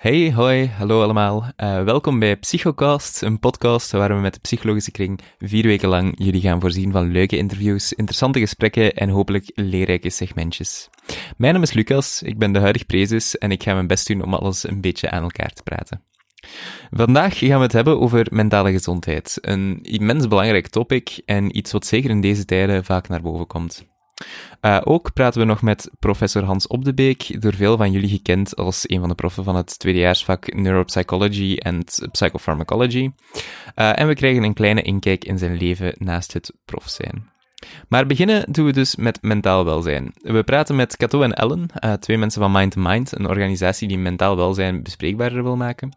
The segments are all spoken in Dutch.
Hey, hoi, hallo allemaal. Uh, welkom bij Psychocast, een podcast waar we met de psychologische kring vier weken lang jullie gaan voorzien van leuke interviews, interessante gesprekken en hopelijk leerrijke segmentjes. Mijn naam is Lucas, ik ben de huidige prezes en ik ga mijn best doen om alles een beetje aan elkaar te praten. Vandaag gaan we het hebben over mentale gezondheid. Een immens belangrijk topic en iets wat zeker in deze tijden vaak naar boven komt. Uh, ook praten we nog met professor Hans Opdebeek, door veel van jullie gekend als een van de proffen van het tweedejaarsvak Neuropsychology en Psychopharmacology. Uh, en we krijgen een kleine inkijk in zijn leven naast het prof zijn. Maar beginnen doen we dus met mentaal welzijn. We praten met Cato en Ellen, uh, twee mensen van Mind to Mind, een organisatie die mentaal welzijn bespreekbaarder wil maken.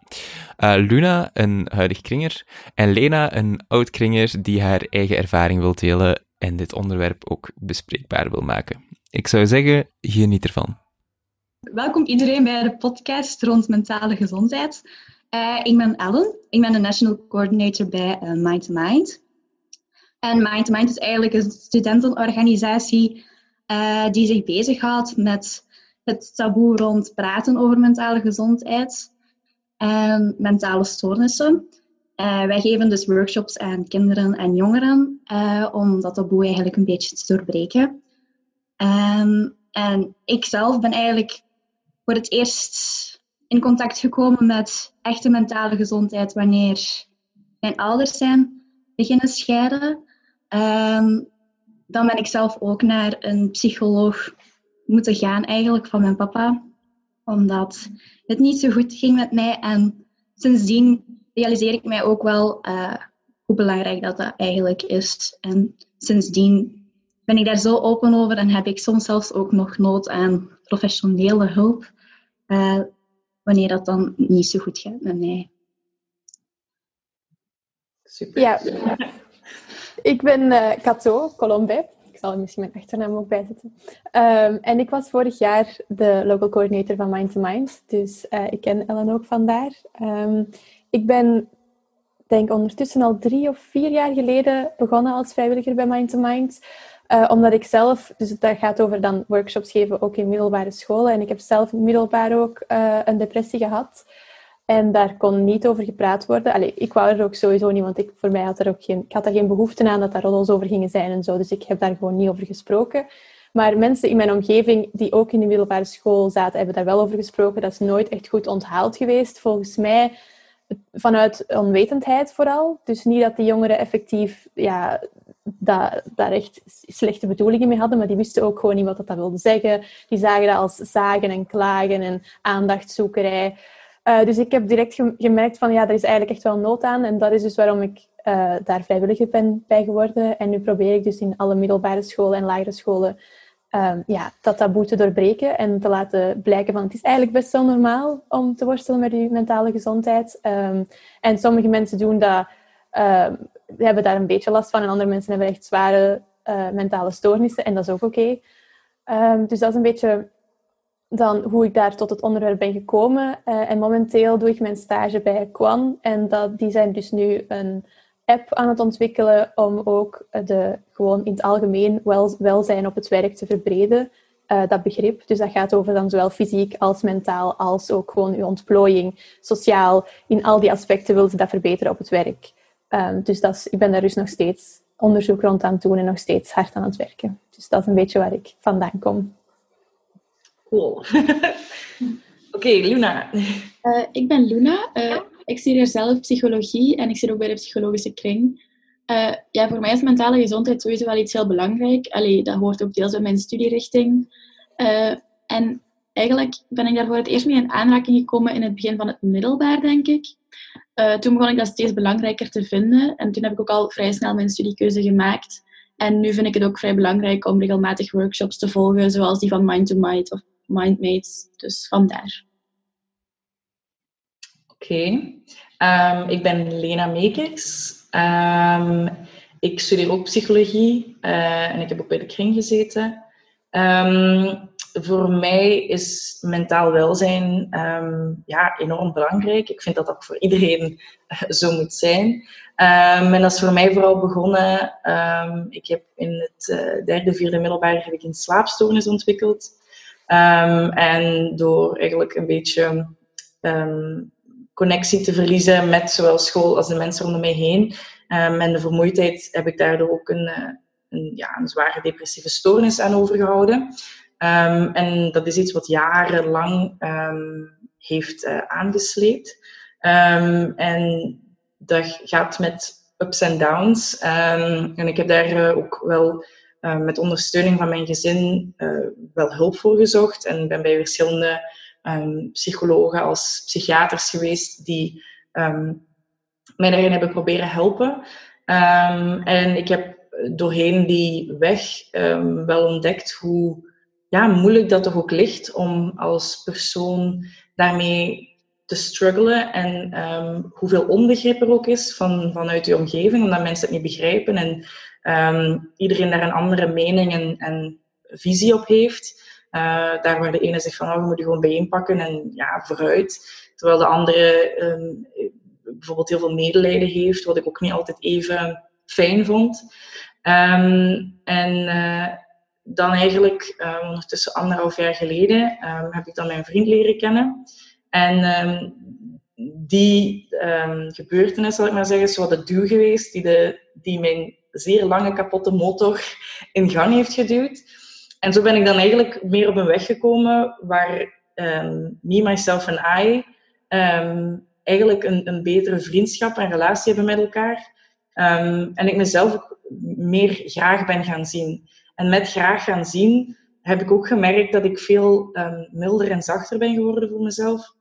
Luna, een huidig kringer. En Lena, een oud kringer die haar eigen ervaring wil delen en dit onderwerp ook bespreekbaar wil maken. Ik zou zeggen, geniet ervan. Welkom iedereen bij de podcast rond mentale gezondheid. Uh, ik ben Ellen, ik ben de National Coordinator bij uh, Mind to Mind. En Mind to Mind is eigenlijk een studentenorganisatie uh, die zich bezighoudt met het taboe rond praten over mentale gezondheid en mentale stoornissen. Uh, wij geven dus workshops aan kinderen en jongeren uh, om dat taboe eigenlijk een beetje te doorbreken. Um, en ik zelf ben eigenlijk voor het eerst in contact gekomen met echte mentale gezondheid wanneer mijn ouders zijn beginnen scheiden. Um, dan ben ik zelf ook naar een psycholoog moeten gaan eigenlijk van mijn papa, omdat het niet zo goed ging met mij. En sindsdien realiseer ik mij ook wel uh, hoe belangrijk dat, dat eigenlijk is. En sindsdien ben ik daar zo open over en heb ik soms zelfs ook nog nood aan professionele hulp, uh, wanneer dat dan niet zo goed gaat met mij. Super. Ja, ik ben uh, Cato Colombe. Ik zal er misschien mijn achternaam ook bijzetten. Um, en ik was vorig jaar de local coordinator van Mind to Mind. Dus uh, ik ken Ellen ook vandaar. Um, ik ben, denk ondertussen al drie of vier jaar geleden begonnen als vrijwilliger bij Mind to Mind. Uh, omdat ik zelf, dus dat gaat over dan workshops geven ook in middelbare scholen. En ik heb zelf middelbaar ook uh, een depressie gehad. En daar kon niet over gepraat worden. Allee, ik wou er ook sowieso niet, want ik, voor mij had er ook geen, ik had daar geen behoefte aan dat daar roddels over gingen zijn en zo. Dus ik heb daar gewoon niet over gesproken. Maar mensen in mijn omgeving die ook in de middelbare school zaten, hebben daar wel over gesproken. Dat is nooit echt goed onthaald geweest. Volgens mij vanuit onwetendheid vooral. Dus niet dat die jongeren effectief ja, daar, daar echt slechte bedoelingen mee hadden, maar die wisten ook gewoon niet wat dat wilde zeggen. Die zagen dat als zagen en klagen en aandachtzoekerij. Uh, dus ik heb direct gemerkt van ja, er is eigenlijk echt wel nood aan. En dat is dus waarom ik uh, daar vrijwilliger ben bij geworden. En nu probeer ik dus in alle middelbare scholen en lagere scholen um, ja, dat taboe te doorbreken en te laten blijken van het is eigenlijk best wel normaal om te worstelen met je mentale gezondheid. Um, en sommige mensen doen dat, um, hebben daar een beetje last van en andere mensen hebben echt zware uh, mentale stoornissen en dat is ook oké. Dus dat is een beetje dan hoe ik daar tot het onderwerp ben gekomen. Uh, en momenteel doe ik mijn stage bij Kwan en dat, die zijn dus nu een app aan het ontwikkelen om ook de, gewoon in het algemeen wel, welzijn op het werk te verbreden. Uh, dat begrip. Dus dat gaat over dan zowel fysiek als mentaal, als ook gewoon uw ontplooiing, sociaal. In al die aspecten wil ze dat verbeteren op het werk. Um, dus dat is, ik ben daar dus nog steeds onderzoek rond aan het doen en nog steeds hard aan het werken. Dus dat is een beetje waar ik vandaan kom. Cool. Oké, okay, Luna. Uh, ik ben Luna. Uh, ik studeer zelf psychologie en ik zit ook bij de psychologische kring. Uh, ja, voor mij is mentale gezondheid sowieso wel iets heel belangrijk. Allee, dat hoort ook deels bij mijn studierichting. Uh, en eigenlijk ben ik daar voor het eerst mee in aanraking gekomen in het begin van het middelbaar, denk ik. Uh, toen begon ik dat steeds belangrijker te vinden. En toen heb ik ook al vrij snel mijn studiekeuze gemaakt. En nu vind ik het ook vrij belangrijk om regelmatig workshops te volgen, zoals die van Mind to Mind of Mindmates. Dus vandaar. Oké. Um, ik ben Lena Meekers. Um, ik studeer ook psychologie uh, en ik heb ook bij de kring gezeten. Um, voor mij is mentaal welzijn ja, enorm belangrijk. Ik vind dat dat voor iedereen uh, zo moet zijn. en dat is voor mij vooral begonnen. ik heb in het uh, derde, vierde middelbare heb ik een slaapstoornis ontwikkeld. en door eigenlijk een beetje ehm, connectie te verliezen met zowel school als de mensen rondom mij heen. Um, en de vermoeidheid heb ik daardoor ook een, eh, een, ja, een zware depressieve stoornis aan overgehouden. Um, en dat is iets wat jarenlang heeft uh, aangesleept. en dat gaat met ups en downs. en ik heb daar uh, ook wel met ondersteuning van mijn gezin wel hulp voor gezocht. En ben bij verschillende um, psychologen als psychiaters geweest die um, mij daarin hebben proberen helpen. Um, en ik heb doorheen die weg wel ontdekt hoe ja, moeilijk dat toch ook ligt om als persoon daarmee te struggelen en um, hoeveel onbegrip er ook is van, vanuit je omgeving, omdat mensen het niet begrijpen en iedereen daar een andere mening en, en visie op heeft. Uh, daar waar de ene zegt van, oh, we moeten gewoon bijeenpakken en ja, vooruit. Terwijl de andere um, bijvoorbeeld heel veel medelijden heeft, wat ik ook niet altijd even fijn vond. Um, en uh, dan eigenlijk, uh, ondertussen anderhalf jaar geleden, heb ik dan mijn vriend leren kennen. En die gebeurtenis, zal ik maar zeggen, is wat de duw geweest die, de, die mijn zeer lange kapotte motor in gang heeft geduwd. En zo ben ik dan eigenlijk meer op een weg gekomen waar um, me, myself en I um, eigenlijk een, een betere vriendschap en relatie hebben met elkaar. Um, en ik mezelf ook meer graag ben gaan zien. En met graag gaan zien heb ik ook gemerkt dat ik veel milder en zachter ben geworden voor mezelf.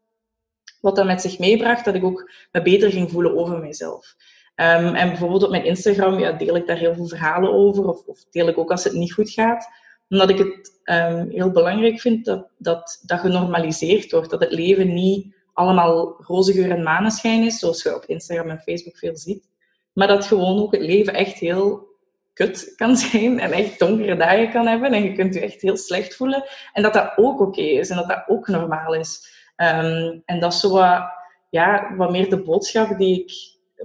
Wat dat met zich meebracht dat ik ook me beter ging voelen over mezelf. En bijvoorbeeld op mijn Instagram ja, deel ik daar heel veel verhalen over, of, of, deel ik ook als het niet goed gaat. Omdat ik het um, heel belangrijk vind dat, dat dat genormaliseerd wordt. Dat het leven niet allemaal roze geur en maneschijn is, zoals je op Instagram en Facebook veel ziet. Maar dat gewoon ook het leven echt heel kut kan zijn en echt donkere dagen kan hebben. En je kunt je echt heel slecht voelen. En dat dat ook oké is en dat dat ook normaal is. Um, en dat is zo wat, ja, wat meer de boodschap die ik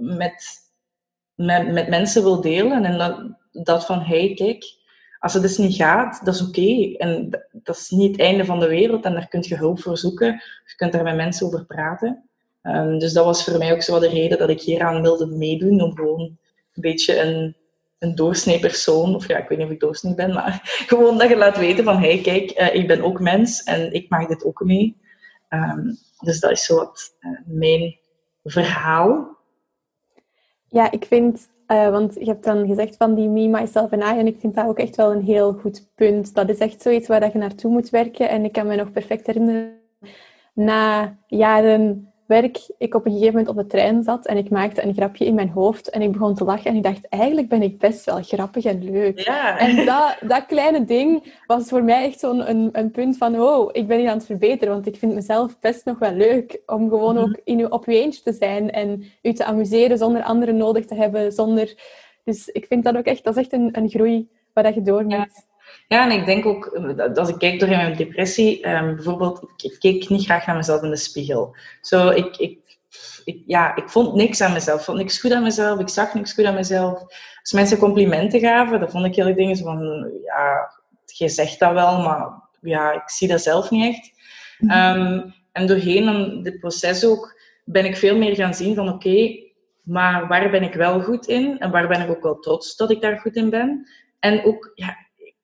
met, met, met mensen wil delen. En dat, dat van, hey, kijk, als het dus niet gaat, dat is oké. En dat is niet het einde van de wereld en daar kun je hulp voor zoeken. Je kunt daar met mensen over praten. Um, dus dat was voor mij ook zo de reden dat ik hieraan wilde meedoen. Om gewoon een beetje een, een doorsnee persoon, of ja, ik weet niet of ik doorsnee ben, maar gewoon dat je laat weten van, hey, kijk, uh, ik ben ook mens en ik maak dit ook mee. Um, dus dat is zo wat uh, mijn verhaal. Ja, ik vind, uh, want je hebt dan gezegd van die me, myself en I, en ik vind dat ook echt wel een heel goed punt. Dat is echt zoiets waar je naartoe moet werken. En ik kan me nog perfect herinneren, na jaren werk ik op een gegeven moment op de trein zat en ik maakte een grapje in mijn hoofd en ik begon te lachen en ik dacht, eigenlijk ben ik best wel grappig en leuk. Ja. En dat, dat kleine ding was voor mij echt zo'n een, een punt van, oh, ik ben hier aan het verbeteren, want ik vind mezelf best nog wel leuk om gewoon mhm. ook in, op je eentje te zijn en u te amuseren zonder anderen nodig te hebben, zonder... Dus ik vind dat ook echt, dat is echt een, een groei waar dat je door moet. Ja. Ja, en ik denk ook, als ik kijk door mijn depressie, um, bijvoorbeeld, ik, ik, keek niet graag naar mezelf in de spiegel. Zo, ik, ik, ik, ja, ik vond niks aan mezelf, vond niks goed aan mezelf, ik zag niks goed aan mezelf. Als mensen complimenten gaven, dan vond ik heel dingen van, ja, je zegt dat wel, maar ja, ik zie dat zelf niet echt. Um, en doorheen dit proces ook, ben ik veel meer gaan zien van, oké, maar waar ben ik wel goed in? En waar ben ik ook wel trots dat ik daar goed in ben? En ook, ja,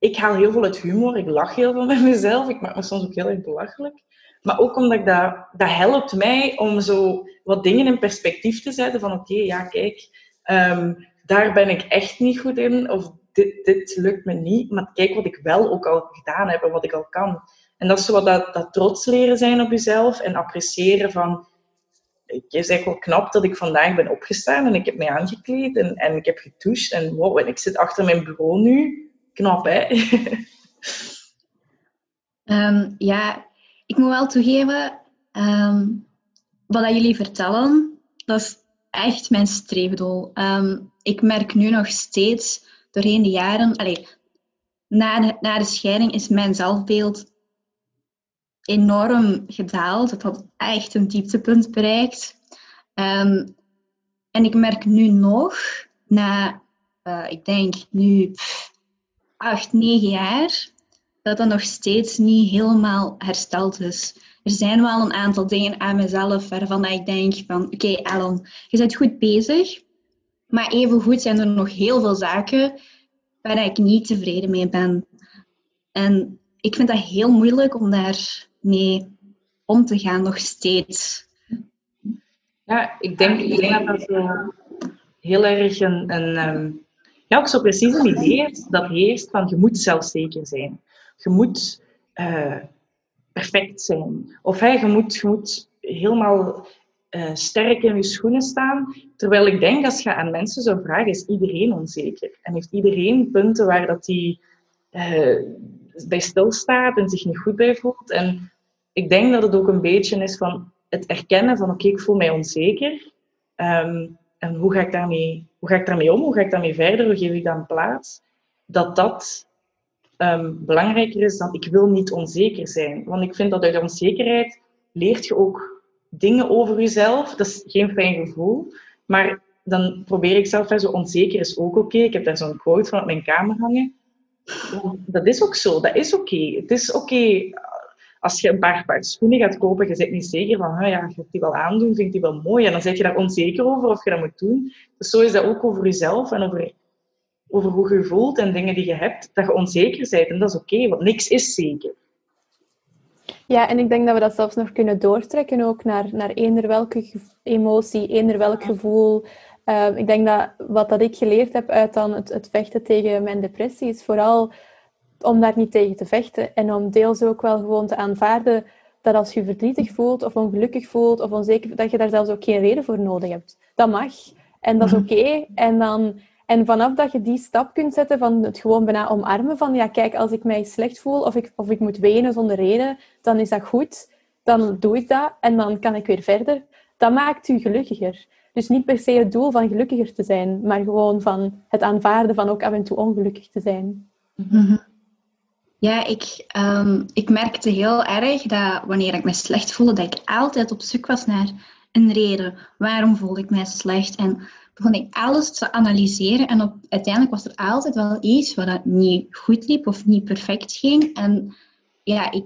ik haal heel veel uit humor. Ik lach heel veel met mezelf. Ik maak me soms ook heel erg belachelijk. Maar ook omdat ik dat, dat helpt mij om zo wat dingen in perspectief te zetten. Van oké, ja kijk, um, daar ben ik echt niet goed in. Of dit, dit lukt me niet. Maar kijk wat ik wel ook al gedaan heb en wat ik al kan. En dat is zo dat, dat trots leren zijn op jezelf. En appreciëren van... Het is echt wel knap dat ik vandaag ben opgestaan en ik heb mij aangekleed en, en ik heb gedoucht. En wow, en ik zit achter mijn bureau nu knap, hè? um, ja, ik moet wel toegeven, um, wat jullie vertellen, dat is echt mijn streefdoel. Um, ik merk nu nog steeds, doorheen de jaren, allez, na, de, na de scheiding is mijn zelfbeeld enorm gedaald. Het had echt een dieptepunt bereikt. En ik merk nu nog, na, uh, ik denk nu acht, negen jaar, dat dat nog steeds niet helemaal hersteld is. er zijn wel een aantal dingen aan mezelf waarvan ik denk van, oké okay, Ellen, je bent goed bezig, maar evengoed zijn er nog heel veel zaken waar ik niet tevreden mee ben. En ik vind dat heel moeilijk om daar mee om te gaan, nog steeds. Ja, ik denk, ik denk dat dat heel erg een, een ehm, ja, ook zo precies een idee dat heerst van je moet zelfzeker zijn. Je moet uh, perfect zijn. Of hey, je, moet, moet helemaal uh, sterk in je schoenen staan. Terwijl ik denk, als je aan mensen zou vragen, is iedereen onzeker. En heeft iedereen punten waar dat hij uh, bij stilstaat en zich niet goed bij voelt. En ik denk dat het ook een beetje is van het erkennen van oké, ik voel mij onzeker. Um, en hoe ga, ik daarmee, hoe ga ik daarmee om? Hoe ga ik daarmee verder? Hoe geef ik dan plaats? Dat dat um, belangrijker is dan ik wil niet onzeker zijn. Want ik vind dat uit onzekerheid leert je ook dingen over jezelf. Dat is geen fijn gevoel. Maar dan probeer ik zelf, zo onzeker is ook oké. Ik heb daar zo'n quote van op mijn kamer hangen. Dat is ook zo, dat is oké. Het is oké als je een paar paar schoenen gaat kopen, je zit niet zeker van, ah ja, ga ik die wel aandoen, vind ik die wel mooi? En dan zit je daar onzeker over of je dat moet doen. Dus zo is dat ook over jezelf en over, over hoe je voelt en dingen die je hebt, dat je onzeker bent. En dat is oké, want niks is zeker. Ja, en ik denk dat we dat zelfs nog kunnen doortrekken ook naar, naar eender welke emotie, eender welk gevoel. Uh, ik denk dat wat dat ik geleerd heb uit dan het, het vechten tegen mijn depressie, is vooral om daar niet tegen te vechten. En om deels ook wel gewoon te aanvaarden dat als je verdrietig voelt of ongelukkig voelt of onzeker, dat je daar zelfs ook geen reden voor nodig hebt. Dat mag. En dat is mhm. oké. En dan... En vanaf dat je die stap kunt zetten van het gewoon bijna omarmen van ja, kijk, als ik mij slecht voel of ik, of ik moet wenen zonder reden, dan is dat goed. Dan doe ik dat en dan kan ik weer verder. Dat maakt u gelukkiger. Dus niet per se het doel van gelukkiger te zijn, maar gewoon van het aanvaarden van ook af en toe ongelukkig te zijn. Mm ja, ik, um, ik merkte heel erg dat wanneer ik me slecht voelde, dat ik altijd op zoek was naar een reden. Waarom voelde ik mij slecht? En begon ik alles te analyseren. En op, uiteindelijk was er altijd wel iets wat niet goed liep of niet perfect ging. En ja, ik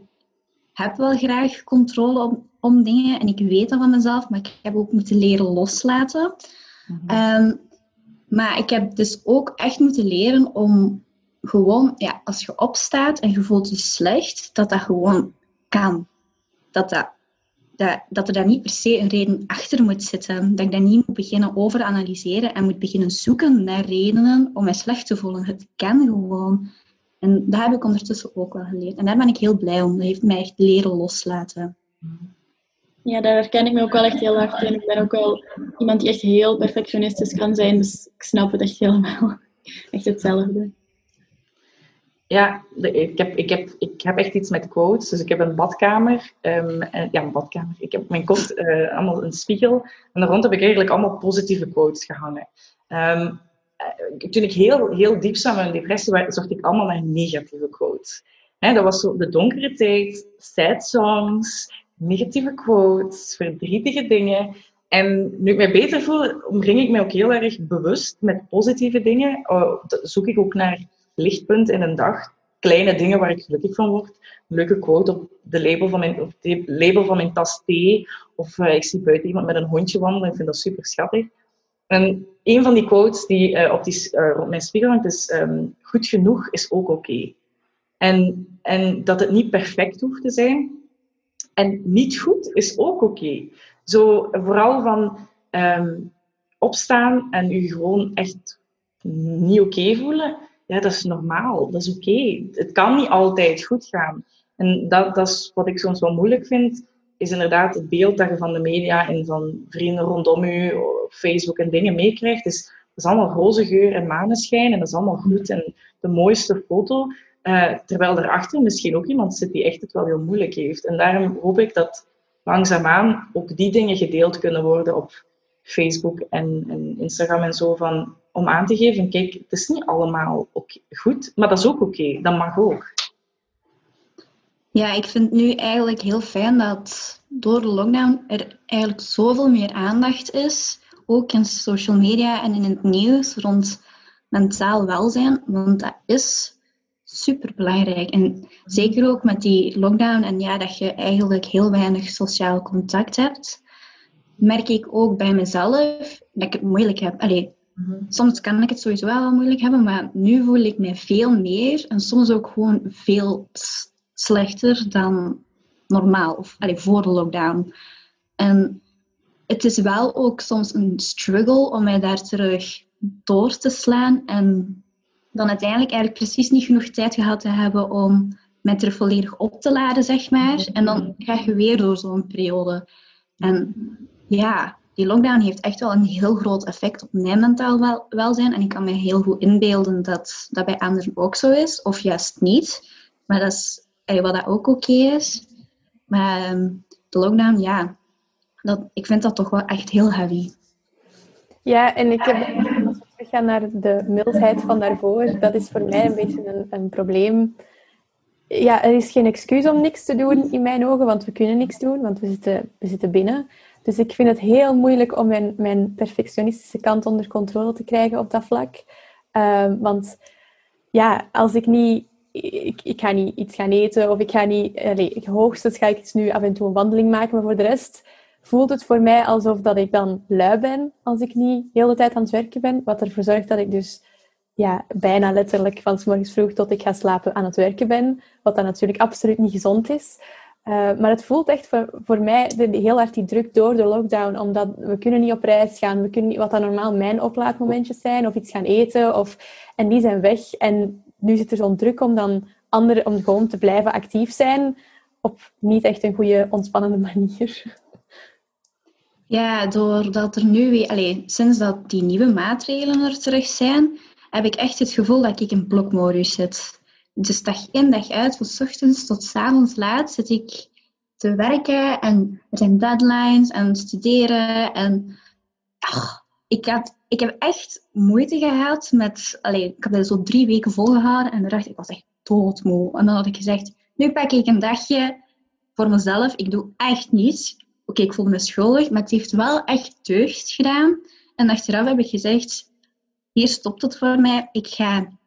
heb wel graag controle om, om dingen. En ik weet dat van mezelf, maar ik heb ook moeten leren loslaten. Mm maar ik heb dus ook echt moeten leren om gewoon, ja, als je opstaat en je voelt je slecht, dat dat gewoon kan. Dat, dat, dat, dat er daar niet per se een reden achter moet zitten. Dat ik dat niet moet beginnen overanalyseren en moet beginnen zoeken naar redenen om mij slecht te voelen. Het kan gewoon. En dat heb ik ondertussen ook wel geleerd. En daar ben ik heel blij om. Dat heeft mij echt leren loslaten. Ja, daar herken ik me ook wel echt heel hard in. Ik ben ook wel iemand die echt heel perfectionistisch kan zijn, dus ik snap het echt helemaal. Echt hetzelfde. Ja, ik heb, ik, heb, ik heb echt iets met quotes. Dus ik heb een badkamer. Um, ja, een badkamer. Ik heb mijn kop uh, allemaal een spiegel. En daar rond heb ik eigenlijk allemaal positieve quotes gehangen. Um, toen ik heel, heel diep zat met een depressie, zocht ik allemaal naar negatieve quotes. He, dat was zo de donkere tijd, sad songs, negatieve quotes, verdrietige dingen. En nu ik mij beter voel, omring ik mij ook heel erg bewust met positieve dingen. Oh, zoek ik ook naar lichtpunt in een dag. Kleine dingen waar ik gelukkig van word. Een leuke quote op de label van mijn, op de label van mijn tas thee. Of uh, ik zie buiten iemand met een hondje wandelen. Ik vind dat super schattig. En een van die quotes die uh, op, die, op mijn spiegel hangt is: um, Goed genoeg is ook oké. En, en dat het niet perfect hoeft te zijn. En niet goed is ook oké. Zo vooral van um, opstaan en u gewoon echt niet oké voelen ja, dat is normaal, dat is oké. Het kan niet altijd goed gaan. En dat, dat is wat ik soms wel moeilijk vind, is inderdaad het beeld dat je van de media en van vrienden rondom je, op Facebook en dingen meekrijgt. Is, dat is allemaal roze geur en maneschijn en dat is allemaal goed en de mooiste foto. Uh, terwijl erachter misschien ook iemand zit die echt het wel heel moeilijk heeft. En daarom hoop ik dat langzaamaan ook die dingen gedeeld kunnen worden op Facebook en, en Instagram en zo. Van, om aan te geven, kijk, het is niet allemaal goed, maar dat is ook oké. Dat mag ook. Ja, ik vind nu eigenlijk heel fijn dat door de lockdown er eigenlijk zoveel meer aandacht is, ook in social media en in het nieuws, rond mentaal welzijn. Want dat is super belangrijk. En zeker ook met die lockdown en ja, dat je eigenlijk heel weinig sociaal contact hebt, merk ik ook bij mezelf dat ik het moeilijk heb. Allee, Mhm. soms kan ik het sowieso wel moeilijk hebben, maar nu voel ik me veel meer en soms ook gewoon veel slechter dan normaal, of allee, voor de lockdown. En het is wel ook soms een struggle om mij daar terug door te slaan en dan uiteindelijk eigenlijk precies niet genoeg tijd gehad te hebben om mij terug volledig op te laden, zeg maar. En dan ga je weer door zo'n periode. En ja, die lockdown heeft echt wel een heel groot effect op mijn mentaal wel, welzijn. En ik kan me heel goed inbeelden dat dat bij anderen ook zo is, of juist niet. Maar dat is wat dat ook oké is. Maar ehm, de lockdown, ja, dat, ik vind dat toch wel echt heel heavy. Ja, en ik heb, als we teruggaan naar de mildheid van daarvoor, dat is voor mij een beetje een, een probleem. Ja, er is geen excuus om niks te doen in mijn ogen, want we kunnen niks doen, want we zitten, we zitten binnen. Dus ik vind het heel moeilijk om mijn, mijn perfectionistische kant onder controle te krijgen op dat vlak. Ehm, want ja, als ik niet... Ik, ik ga niet iets gaan eten of ik ga niet... Allez, hoogstens ga ik eens nu af en toe een wandeling maken, maar voor de rest voelt het voor mij alsof dat ik dan lui ben als ik niet de hele tijd aan het werken ben. Wat ervoor zorgt dat ik dus ja, bijna letterlijk van 's morgens vroeg tot ik ga slapen aan het werken ben. Wat dan natuurlijk absoluut niet gezond is. Uh, maar het voelt echt voor, mij de, heel hard die druk door de lockdown. Omdat we kunnen niet op reis gaan. We kunnen niet, wat dan normaal mijn oplaadmomentjes zijn. Of iets gaan eten. Of, en die zijn weg. En nu zit er zo'n druk om dan anderen, om gewoon te blijven actief zijn. Op niet echt een goede, ontspannende manier. Ja, doordat er nu weer, allez, sinds dat die nieuwe maatregelen er terug zijn, heb ik echt het gevoel dat ik in blokmodus zit. Dus dag in, dag uit, van ochtends tot s avonds laat, zit ik te werken en er zijn deadlines en studeren. En ach, ik, had, ik heb echt moeite gehad met, allez, ik heb dat zo drie weken volgehouden en dacht ik was echt doodmoe. En dan had ik gezegd, nu pak ik een dagje voor mezelf, ik doe echt niets. Oké, ik voelde me schuldig, maar het heeft wel echt deugd gedaan. En achteraf heb ik gezegd, hier stopt het voor mij. Ik ga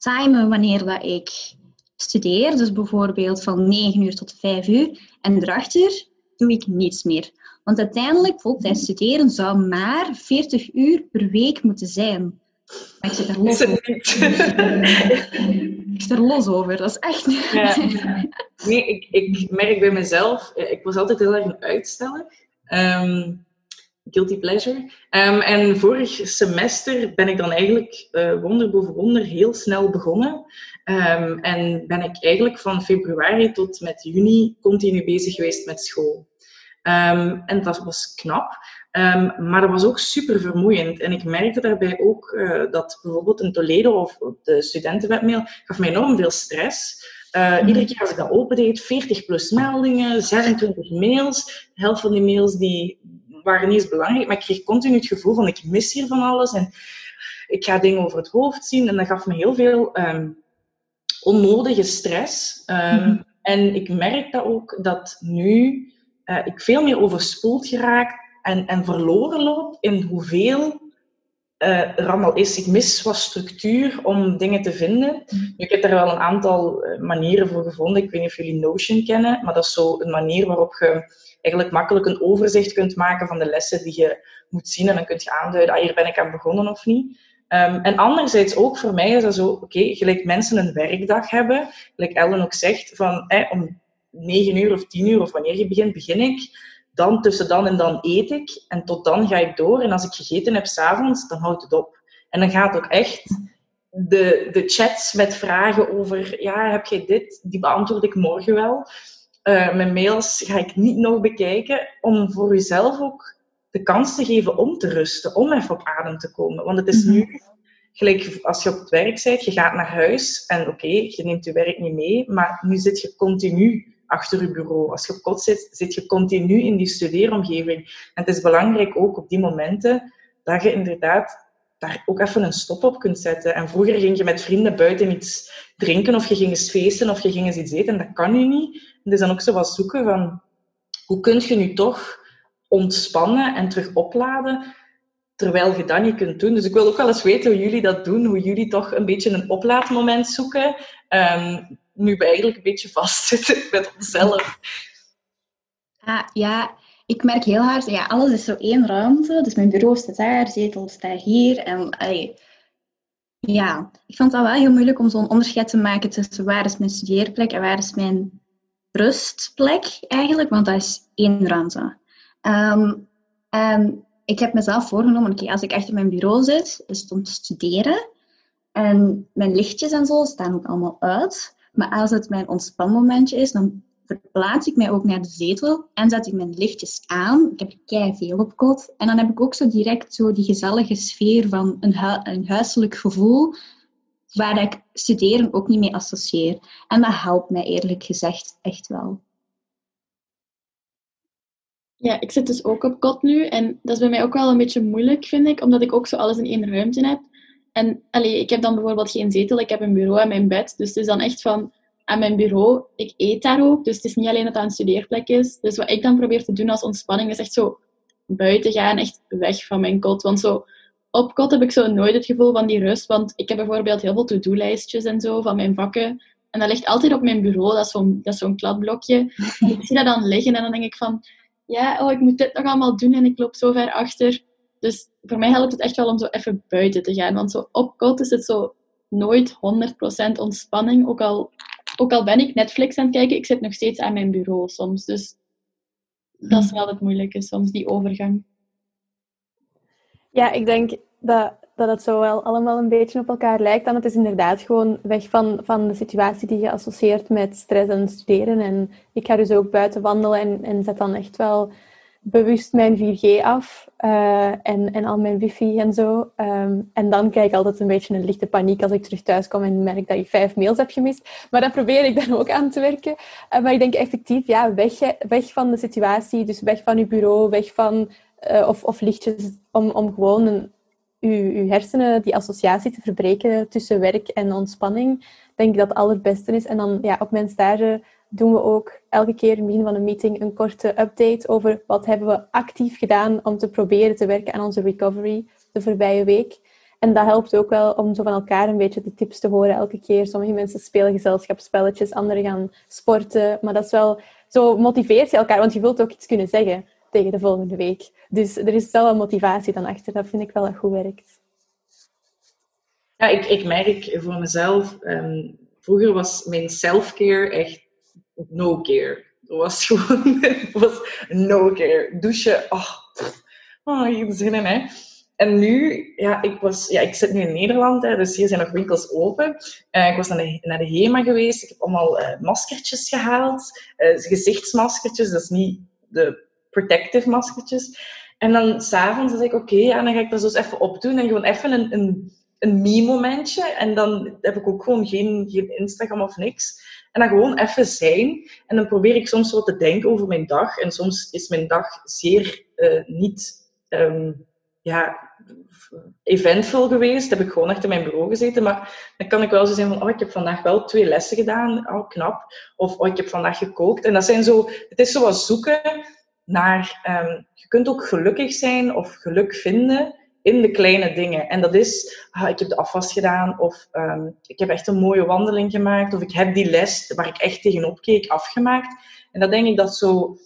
timen wanneer dat ik studeer. Dus bijvoorbeeld van 9 uur tot 5 uur. En erachter doe ik niets meer. Want uiteindelijk, voltijd studeren zou maar 40 uur per week moeten zijn. Maar ik zit er los over. ik zit er los over. Dat is echt... Ja. Nee, ik, ik merk bij mezelf... Ik was altijd heel erg een uitsteller. Um, guilty pleasure. Um, en vorig semester ben ik dan eigenlijk uh, wonder boven wonder heel snel begonnen. Um, en ben ik eigenlijk van februari tot met juni continu bezig geweest met school. Um, en dat was knap. maar dat was ook super vermoeiend. En ik merkte daarbij ook uh, dat bijvoorbeeld een Toledo of de studentenwebmail gaf mij enorm veel stress. Uh, iedere keer als ik dat opendeed, 40 plus meldingen, 26 mails. De helft van die mails die waren niet eens belangrijk, maar ik kreeg continu het gevoel van ik mis hier van alles en ik ga dingen over het hoofd zien. En dat gaf me heel veel um, onnodige stress. Um, mm-hmm. En ik merk dat ook dat nu uh, ik veel meer overspoeld geraak en, en verloren loop in hoeveel uh, er allemaal is. Ik mis wat structuur om dingen te vinden. Nu, ik heb daar wel een aantal uh, manieren voor gevonden. Ik weet niet of jullie Notion kennen, maar dat is zo een manier waarop je eigenlijk makkelijk een overzicht kunt maken van de lessen die je moet zien. En dan kun je aanduiden, ah, hier ben ik aan begonnen of niet. Um, en anderzijds ook voor mij is dat zo, oké, okay, gelijk mensen een werkdag hebben, gelijk Ellen ook zegt, van eh, om 9 uur of 10 uur of wanneer je begint, begin ik. Dan tussen dan en dan eet ik. En tot dan ga ik door. En als ik gegeten heb s'avonds, dan houdt het op. En dan gaat ook echt de, de chats met vragen over, ja, heb jij dit? Die beantwoord ik morgen wel. Uh, mijn mails ga ik niet nog bekijken, om voor jezelf ook de kans te geven om te rusten, om even op adem te komen. Want het is mm -hmm. nu, gelijk als je op het werk bent, je gaat naar huis en oké, okay, je neemt je werk niet mee, maar nu zit je continu achter je bureau. Als je op kot zit, zit je continu in die studeeromgeving. En het is belangrijk ook op die momenten dat je inderdaad daar ook even een stop op kunt zetten. En vroeger ging je met vrienden buiten iets drinken, of je ging eens feesten, of je ging eens iets eten. En dat kan nu niet. Het is dan ook zo wat zoeken van, hoe kun je nu toch ontspannen en terug opladen, terwijl je dat niet kunt doen. Dus ik wil ook wel eens weten hoe jullie dat doen, hoe jullie toch een beetje een oplaadmoment zoeken. Ehm, nu we eigenlijk een beetje vastzitten met onszelf. Ah, ja, ik merk heel hard, ja, alles is zo één ruimte. Dus mijn bureau staat daar, zetel staat hier. En ja, ik vond het wel heel moeilijk om zo'n onderscheid te maken tussen waar is mijn studeerplek en waar is mijn rustplek eigenlijk, want dat is één ruimte. Ehm, ik heb mezelf voorgenomen, oké, als ik echt in mijn bureau zit, is het om te studeren. En mijn lichtjes en zo staan ook allemaal uit. Maar als het mijn ontspanmomentje is, dan verplaats ik mij ook naar de zetel en zet ik mijn lichtjes aan. Ik heb kei veel op kot. En dan heb ik ook zo direct zo die gezellige sfeer van een, een huiselijk gevoel, waar ik studeren ook niet mee associeer. En dat helpt mij eerlijk gezegd echt wel. Ja, ik zit dus ook op kot nu. En dat is bij mij ook wel een beetje moeilijk, vind ik. Omdat ik ook zo alles in één ruimte heb. En allee, ik heb dan bijvoorbeeld geen zetel. Ik heb een bureau en mijn bed. Dus het is dan echt van aan mijn bureau. Ik eet daar ook. Dus het is niet alleen dat dat een studeerplek is. Dus wat ik dan probeer te doen als ontspanning is echt zo buiten gaan. Echt weg van mijn kot. Want zo op kot heb ik zo nooit het gevoel van die rust. Want ik heb bijvoorbeeld heel veel to-do-lijstjes en zo van mijn vakken. En dat ligt altijd op mijn bureau. Dat is zo'n kladblokje. Ik zie dat dan liggen en dan denk ik van... Ja, oh, ik moet dit nog allemaal doen en ik loop zo ver achter. Dus voor mij helpt het echt wel om zo even buiten te gaan. Want zo op kot is het zo nooit 100% ontspanning. Ook al, ook al ben ik Netflix aan het kijken, ik zit nog steeds aan mijn bureau soms. Dus dat is wel het moeilijke soms, die overgang. Ja, ik denk dat, dat het zo wel allemaal een beetje op elkaar lijkt. En het is inderdaad gewoon weg van, van de situatie die je associeert met stress en studeren. En ik ga dus ook buiten wandelen en, en zet dan echt wel bewust mijn 4G af uh, en, en al mijn wifi en zo. Um, en dan krijg ik altijd een beetje een lichte paniek als ik terug thuis kom en merk dat ik vijf mails heb gemist. Maar dan probeer ik dan ook aan te werken. Uh, maar ik denk effectief, ja, weg, weg van de situatie. Dus weg van uw bureau, weg van... Uh, of, of lichtjes, om, om gewoon een, uw, uw hersenen die associatie te verbreken tussen werk en ontspanning. Denk ik dat het allerbeste is. En dan ja, op mijn stage doen we ook elke keer in het begin van een meeting een korte update over wat hebben we actief gedaan om te proberen te werken aan onze recovery de voorbije week. En dat helpt ook wel om zo van elkaar een beetje de tips te horen elke keer. Sommige mensen spelen gezelschapsspelletjes, anderen gaan sporten. Maar dat is wel, zo motiveert je elkaar, want je wilt ook iets kunnen zeggen tegen de volgende week. Dus er is wel een motivatie dan achter. Dat vind ik wel dat goed werkt. Ja, ik, ik merk voor mezelf, um, vroeger was mijn self-care echt no-care. Dat was gewoon was no-care. Douchen, ach, oh, hier zin in, hè. En nu, ja, ik, was, ja, ik zit nu in Nederland, hè, dus hier zijn nog winkels open. Uh, ik was naar de, naar de HEMA geweest. Ik heb allemaal uh, maskertjes gehaald. Uh, gezichtsmaskertjes, dat is niet de protective maskertjes. En dan s'avonds zei ik, oké, okay, dan ga ik dat zo eens even opdoen. En gewoon even een, een, een me-momentje. En dan heb ik ook gewoon geen, geen Instagram of niks. En dan gewoon even zijn. En dan probeer ik soms wat te denken over mijn dag. En soms is mijn dag zeer uh, niet um, ja, eventvol geweest. Heb ik gewoon achter mijn bureau gezeten. Maar dan kan ik wel zo zijn van, oh, ik heb vandaag wel twee lessen gedaan. Oh, knap. Of, oh, ik heb vandaag gekookt. En dat zijn zo, het is zo wat zoeken naar, um, je kunt ook gelukkig zijn of geluk vinden in de kleine dingen. En dat is, ah, ik heb de afwas gedaan, of um, ik heb echt een mooie wandeling gemaakt, of ik heb die les waar ik echt tegenop keek afgemaakt. En dat denk ik dat zo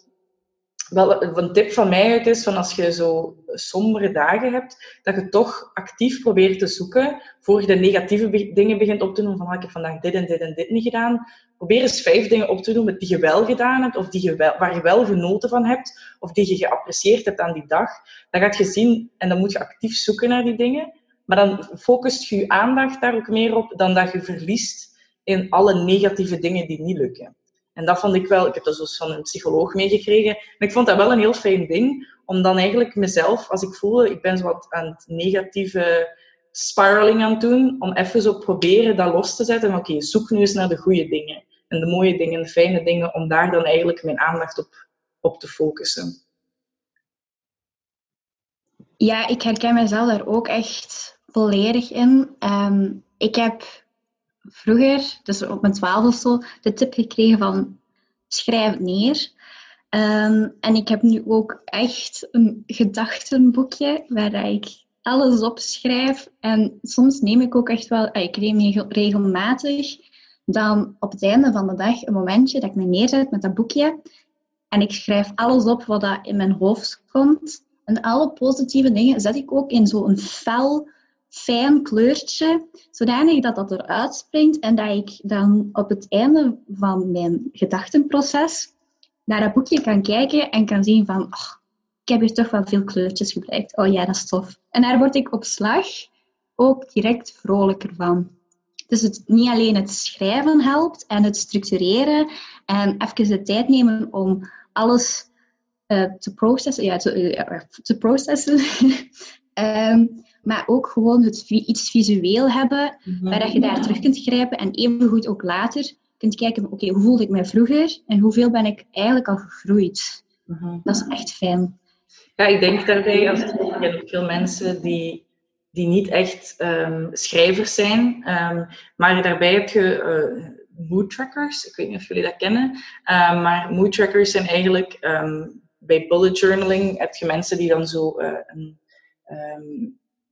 wel een tip van mij uit is, van als je zo sombere dagen hebt, dat je toch actief probeert te zoeken, voor je de negatieve dingen begint op te doen, van ah, ik heb vandaag dit en dit en dit niet gedaan. Probeer eens vijf dingen op te doen die je wel gedaan hebt, of die je waar je wel genoten van hebt, of die je geapprecieerd hebt aan die dag. Dan gaat je zien, en dan moet je actief zoeken naar die dingen, maar dan focust je je aandacht daar ook meer op, dan dat je verliest in alle negatieve dingen die niet lukken. En dat vond ik wel, ik heb dat dus van een psycholoog meegekregen. Maar ik vond dat wel een heel fijn ding, om dan eigenlijk mezelf, als ik voelde, ik ben zo wat aan het negatieve spiraling aan doen, om even zo proberen dat los te zetten. Oké, zoek nu eens naar de goede dingen. En de mooie dingen, de fijne dingen, om daar dan eigenlijk mijn aandacht op, op te focussen. Ja, ik herken mezelf daar ook echt volledig in. Um, ik heb vroeger, dus op mijn twaalf of zo, de tip gekregen van schrijf neer. Um, en ik heb nu ook echt een gedachtenboekje waar ik alles opschrijf. En soms neem ik ook echt wel, ik neem regelmatig dan op het einde van de dag een momentje dat ik me neerzet met dat boekje. En ik schrijf alles op wat dat in mijn hoofd komt. En alle positieve dingen zet ik ook in zo'n fel, fijn kleurtje, zodanig dat dat eruit springt en dat ik dan op het einde van mijn gedachtenproces naar dat boekje kan kijken en kan zien van, oh, ik heb hier toch wel veel kleurtjes gebruikt. Oh ja, dat is tof. En daar word ik op slag ook direct vrolijker van. Dus het, niet alleen het schrijven helpt en het structureren en even de tijd nemen om alles uh, te processen, ja, te, processen. um, maar ook gewoon het iets visueel hebben, -hmm. waar je daar terug kunt grijpen en evengoed ook later kunt kijken, oké, hoe voelde ik mij vroeger en hoeveel ben ik eigenlijk al gegroeid. -hmm. Dat is echt fijn. Ja, ik denk daarbij, als er zijn veel mensen die, die niet echt um, schrijvers zijn, um, maar daarbij heb je uh, mood trackers. Ik weet niet of jullie dat kennen, uh, maar mood trackers zijn eigenlijk um, bij bullet journaling heb je mensen die dan zo uh, een,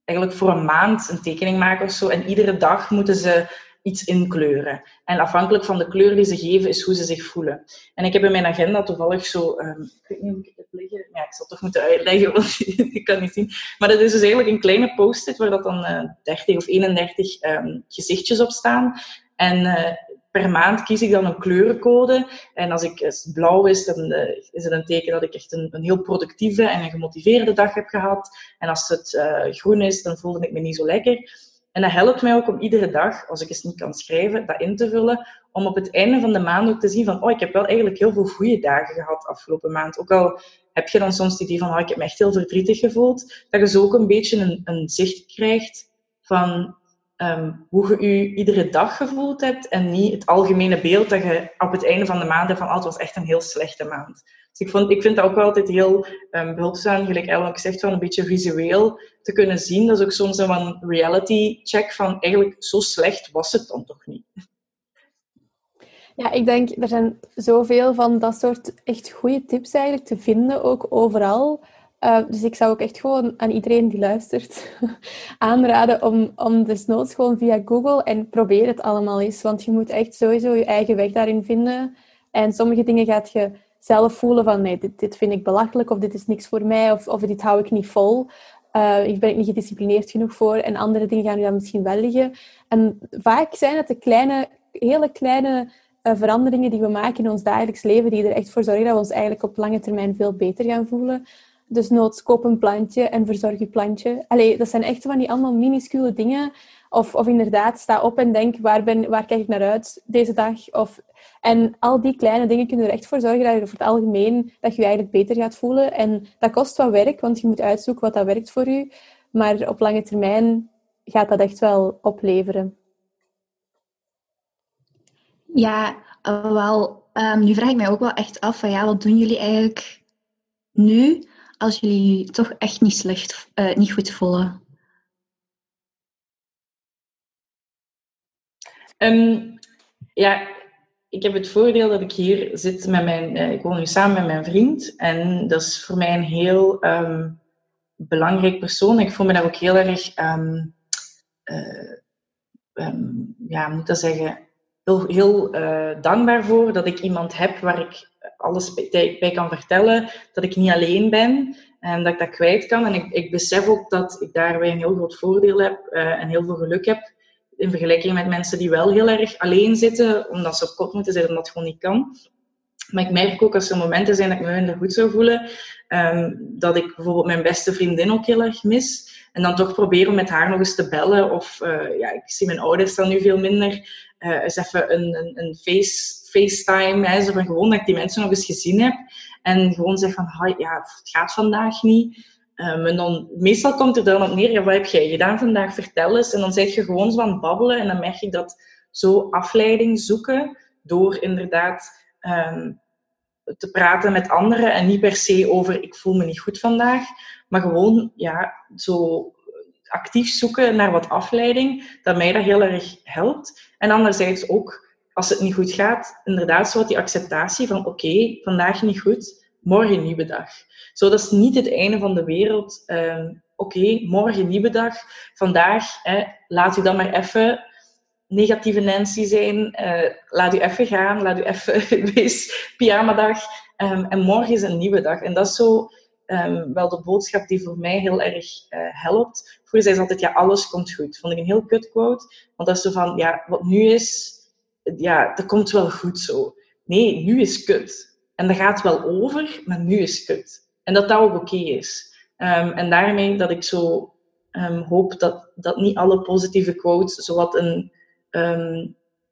eigenlijk voor een maand een tekening maken of zo. En iedere dag moeten ze iets inkleuren. En afhankelijk van de kleur die ze geven, is hoe ze zich voelen. En ik heb in mijn agenda toevallig zo... Um, ik weet niet hoe ik het liggen... Ja, ik zal toch moeten uitleggen, want ik kan niet zien. Maar dat is dus eigenlijk een kleine post-it waar dat dan uh, 30 of 31 um, gezichtjes op staan. En uh, per maand kies ik dan een kleurencode. En als ik blauw is, dan uh, is het een teken dat ik echt een, een, heel productieve en een gemotiveerde dag heb gehad. En als het uh, groen is, dan voelde ik me niet zo lekker. En dat helpt mij ook om iedere dag, als ik eens niet kan schrijven, dat in te vullen. Om op het einde van de maand ook te zien van, oh, ik heb wel eigenlijk heel veel goede dagen gehad afgelopen maand. Ook al heb je dan soms het idee van, oh, ik heb me echt heel verdrietig gevoeld. Dat je zo ook een beetje een, een zicht krijgt van um, hoe je je iedere dag gevoeld hebt. En niet het algemene beeld dat je op het einde van de maand hebt van, oh, het was echt een heel slechte maand. Dus ik, vond, ik vind dat ook altijd heel um, behulpzaam, gelijk ook zegt, van een beetje visueel te kunnen zien. Dat is ook soms een reality check van eigenlijk zo slecht was het dan toch niet. Ja, ik denk, er zijn zoveel van dat soort echt goede tips eigenlijk te vinden, ook overal. Uh, dus ik zou ook echt gewoon aan iedereen die luistert aanraden om, om desnoods gewoon via Google en probeer het allemaal eens. Want je moet echt sowieso je eigen weg daarin vinden. En sommige dingen gaat je zelf voelen van nee, dit, dit vind ik belachelijk of dit is niks voor mij of, of dit hou ik niet vol. Uh, ik ben niet gedisciplineerd genoeg voor. En andere dingen gaan je dan misschien wel liggen. En vaak zijn het de kleine, hele kleine uh, veranderingen die we maken in ons dagelijks leven, die er echt voor zorgen dat we ons eigenlijk op lange termijn veel beter gaan voelen. Dus noods koop een plantje en verzorg je plantje. Allee, dat zijn echt van die allemaal minuscule dingen. Of, of inderdaad, sta op en denk, waar, ben, waar kijk ik naar uit deze dag? Of, en al die kleine dingen kunnen er echt voor zorgen dat je voor het algemeen dat je eigenlijk beter gaat voelen. En dat kost wat werk, want je moet uitzoeken wat dat werkt voor je. Maar op lange termijn gaat dat echt wel opleveren. Ja, wel. Um, nu vraag ik mij ook wel echt af van ja, wat doen jullie eigenlijk nu als jullie toch echt niet slecht, uh, niet goed voelen? Um, ja, ik heb het voordeel dat ik hier zit met mijn... Uh, ik woon nu samen met mijn vriend. En dat is voor mij een heel um, belangrijk persoon. Ik voel me daar ook heel erg... Um, uh, ja, moet dat zeggen? Heel, heel dankbaar voor dat ik iemand heb waar ik alles bij, kan vertellen. Dat ik niet alleen ben. En dat ik dat kwijt kan. En ik, ik besef ook dat ik daarbij een heel groot voordeel heb. en heel veel geluk heb in vergelijking met mensen die wel heel erg alleen zitten, omdat ze op kot moeten zitten, omdat het gewoon niet kan. Maar ik merk ook als er momenten zijn dat ik me minder goed zou voelen, um, dat ik bijvoorbeeld mijn beste vriendin ook heel erg mis. En dan toch proberen met haar nog eens te bellen. Of uh, ja, ik zie mijn ouders dan nu veel minder. Uh, even een, een, een face, FaceTime. Hè, zo gewoon dat ik die mensen nog eens gezien heb. En gewoon zeg van, ja, het gaat vandaag niet. Um, en dan, meestal komt er dan op neer, ja, wat heb jij gedaan vandaag? Vertel eens. En dan zeg je gewoon zo aan het babbelen. En dan merk ik dat zo afleiding zoeken door inderdaad um, te praten met anderen. En niet per se over, ik voel me niet goed vandaag. Maar gewoon, ja, zo actief zoeken naar wat afleiding. Dat mij dat heel erg helpt. En anderzijds ook, als het niet goed gaat, inderdaad zo die acceptatie van, oké, vandaag niet goed morgen nieuwe dag. Zo, dat is niet het einde van de wereld. Um, oké, morgen nieuwe dag. Vandaag, hè, laat u dan maar even negatieve Nancy zijn. Uh, laat u even gaan, laat u even, wees pyjamadag. Um, en morgen is een nieuwe dag. En dat is zo um, wel de boodschap die voor mij heel erg uh, helpt. Vroeger zei ze altijd, ja, alles komt goed. Vond ik een heel kut quote. Want dat is zo van, ja, wat nu is, ja, dat komt wel goed zo. Nee, nu is kut. En dat gaat wel over, maar nu is kut. En dat dat ook oké is. Um, en daarmee dat ik zo um, hoop dat, dat niet alle positieve quotes zowat een,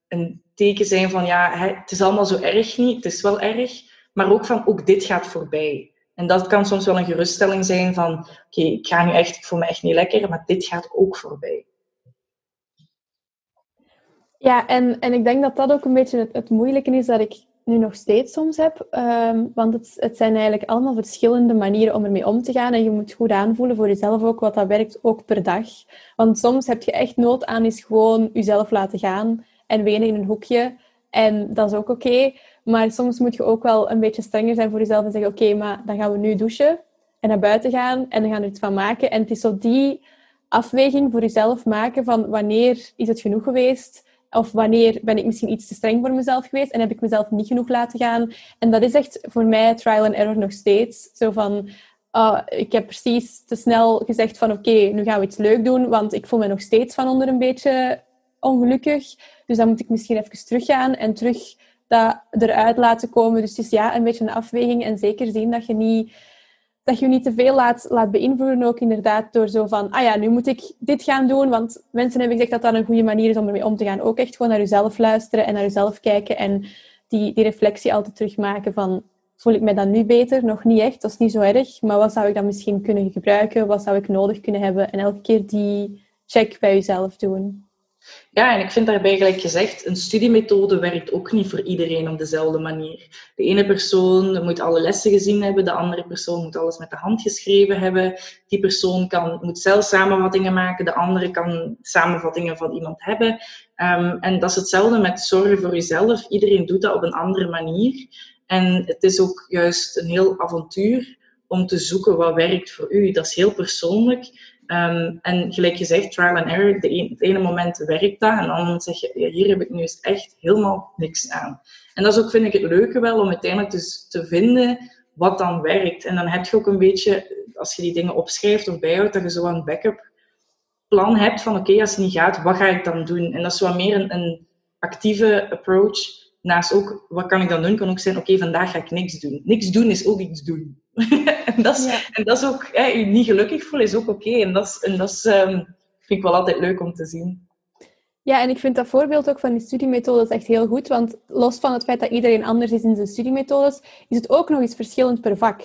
een teken zijn van ja, het is allemaal zo erg niet, het is wel erg, maar ook van ook dit gaat voorbij. En dat kan soms wel een geruststelling zijn van oké, ik ga nu echt, ik voel me echt niet lekker, maar dit gaat ook voorbij. Ja, en, en ik denk dat dat ook een beetje het, het moeilijke is dat ik nu nog steeds soms heb. Ehm, want het, het zijn eigenlijk allemaal verschillende manieren om ermee om te gaan. En je moet goed aanvoelen voor jezelf ook wat dat werkt, ook per dag. Want soms heb je echt nood aan is gewoon jezelf laten gaan en wenen in een hoekje. En dat is ook oké. Maar soms moet je ook wel een beetje strenger zijn voor jezelf en zeggen: Oké, maar dan gaan we nu douchen en naar buiten gaan en dan gaan we er iets van maken. En het is zo die afweging voor jezelf maken van wanneer is het genoeg geweest of wanneer ben ik misschien iets te streng voor mezelf geweest en heb ik mezelf niet genoeg laten gaan. En dat is echt voor mij trial and error nog steeds. Zo van, uh, ik heb precies te snel gezegd van oké, nu gaan we iets leuk doen, want ik voel me nog steeds van onder een beetje ongelukkig. Dus dan moet ik misschien even teruggaan en terug dat eruit laten komen. Dus het is ja, een beetje een afweging en zeker zien dat je niet dat je niet te veel laat, laat beïnvloeden, ook inderdaad door zo van, ah ja, nu moet ik dit gaan doen, want mensen hebben gezegd dat dat een goede manier is om ermee om te gaan. Ook echt gewoon naar jezelf luisteren en naar jezelf kijken en die, die reflectie altijd terugmaken van, voel ik mij dan nu beter? Nog niet echt, dat is niet zo erg, maar wat zou ik dan misschien kunnen gebruiken? Wat zou ik nodig kunnen hebben? En elke keer die check bij jezelf doen. Ja, en ik vind daarbij gelijk gezegd, een studiemethode werkt ook niet voor iedereen op dezelfde manier. De ene persoon moet alle lessen gezien hebben, de andere persoon moet alles met de hand geschreven hebben. Die persoon kan, moet zelf samenvattingen maken, de andere kan samenvattingen van iemand hebben. Um, en dat is hetzelfde met zorgen voor jezelf. Iedereen doet dat op een andere manier. En het is ook juist een heel avontuur om te zoeken wat werkt voor u. Dat is heel persoonlijk. Um, en gelijk gezegd, trial and error, de het ene moment werkt dat en dan zeg je, hier heb ik nu eens echt helemaal niks aan. En dat is ook, vind ik, het leuke wel, om uiteindelijk dus te vinden wat dan werkt. En dan heb je ook een beetje, als je die dingen opschrijft of bijhoudt, dat je zo een backup plan hebt van oké, als het niet gaat, wat ga ik dan doen? En dat is zo meer een, een actieve approach. Naast ook, wat kan ik dan doen? Kan ook zijn, oké, vandaag ga ik niks doen. Niks doen is ook iets doen. en, dat is, en dat is ook, hè, je niet gelukkig voelen is ook oké. En dat, is, en dat is, um, vind ik wel altijd leuk om te zien. Ja, en ik vind dat voorbeeld ook van die studiemethodes echt heel goed. Want los van het feit dat iedereen anders is in zijn studiemethodes, is het ook nog eens verschillend per vak.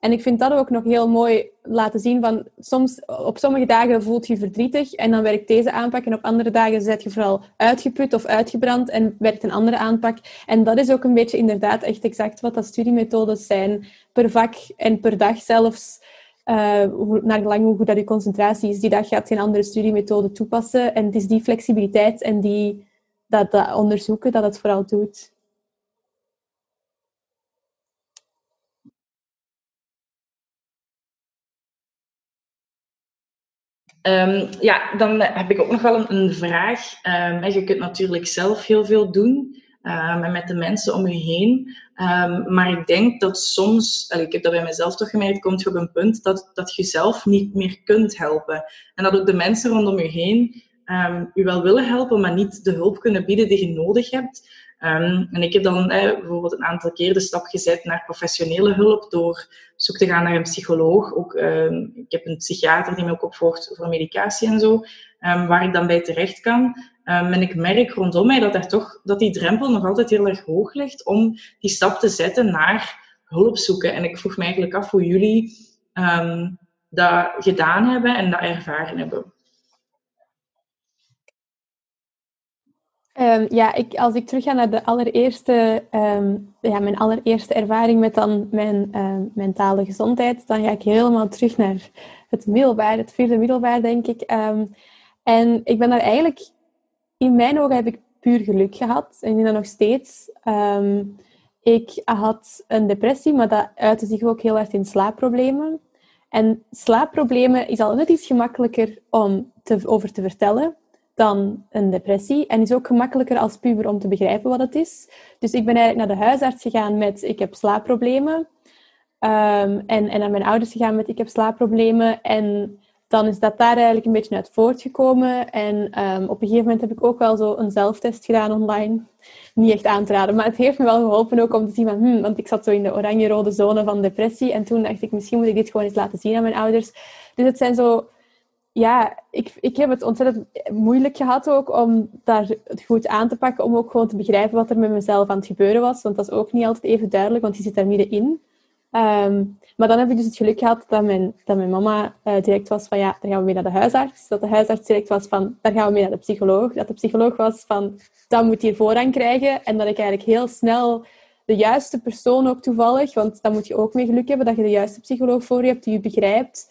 En ik vind dat ook nog heel mooi laten zien van soms op sommige dagen voelt je verdrietig en dan werkt deze aanpak en op andere dagen zet je vooral uitgeput of uitgebrand en werkt een andere aanpak. En dat is ook een beetje inderdaad echt exact wat dat studiemethodes zijn per vak en per dag zelfs. Uh, naar gelang hoe goed dat je concentratie is, die dag gaat geen andere studiemethode toepassen. En het is die flexibiliteit en die, dat, dat onderzoeken dat het vooral doet. Um, ja, dan heb ik ook nog wel een, vraag. Um, je kunt natuurlijk zelf heel veel doen um, met de mensen om je heen. maar ik denk dat soms, ik heb dat bij mezelf toch gemerkt, komt je op een punt dat, dat je zelf niet meer kunt helpen. En dat ook de mensen rondom je heen je wel willen helpen, maar niet de hulp kunnen bieden die je nodig hebt. Um, en ik heb dan bijvoorbeeld een aantal keer de stap gezet naar professionele hulp door zoek te gaan naar een psycholoog. Ook, um, ik heb een psychiater die me ook opvolgt voor medicatie en zo, um, waar ik dan bij terecht kan. en ik merk rondom mij dat, er toch, dat die drempel nog altijd heel erg hoog ligt om die stap te zetten naar hulp zoeken. En ik vroeg me eigenlijk af hoe jullie dat gedaan hebben en dat ervaren hebben. Um, ja, ik, als ik terug ga naar de allereerste, um, ja, mijn allereerste ervaring met dan mijn uh, mentale gezondheid, dan ga ik helemaal terug naar het middelbaar, het vierde middelbaar, denk ik. en ik ben daar eigenlijk, in mijn ogen heb ik puur geluk gehad. En ik dat nog steeds. ik had een depressie, maar dat uitte zich ook heel erg in slaapproblemen. En slaapproblemen is al net iets gemakkelijker om te, over te vertellen dan een depressie. En is ook gemakkelijker als puber om te begrijpen wat het is. Dus ik ben eigenlijk naar de huisarts gegaan met ik heb slaapproblemen. Um, en, en naar mijn ouders gegaan met ik heb slaapproblemen. En dan is dat daar eigenlijk een beetje uit voortgekomen. En um, op een gegeven moment heb ik ook wel zo een zelftest gedaan online. Niet echt aan te raden, maar het heeft me wel geholpen ook om te zien van... Hmm, want ik zat zo in de oranje-rode zone van depressie. En toen dacht ik, misschien moet ik dit gewoon eens laten zien aan mijn ouders. Dus het zijn zo... Ja, ik, ik heb het ontzettend moeilijk gehad ook om daar goed aan te pakken. Om ook gewoon te begrijpen wat er met mezelf aan het gebeuren was. Want dat is ook niet altijd even duidelijk, want je zit daar middenin. Um, maar dan heb ik dus het geluk gehad dat mijn, dat mijn mama uh, direct was van ja, dan gaan we mee naar de huisarts. Dat de huisarts direct was van, daar gaan we mee naar de psycholoog. Dat de psycholoog was van, dat moet hier voorrang krijgen. En dat ik eigenlijk heel snel de juiste persoon ook toevallig, want dan moet je ook mee geluk hebben dat je de juiste psycholoog voor je hebt die je begrijpt.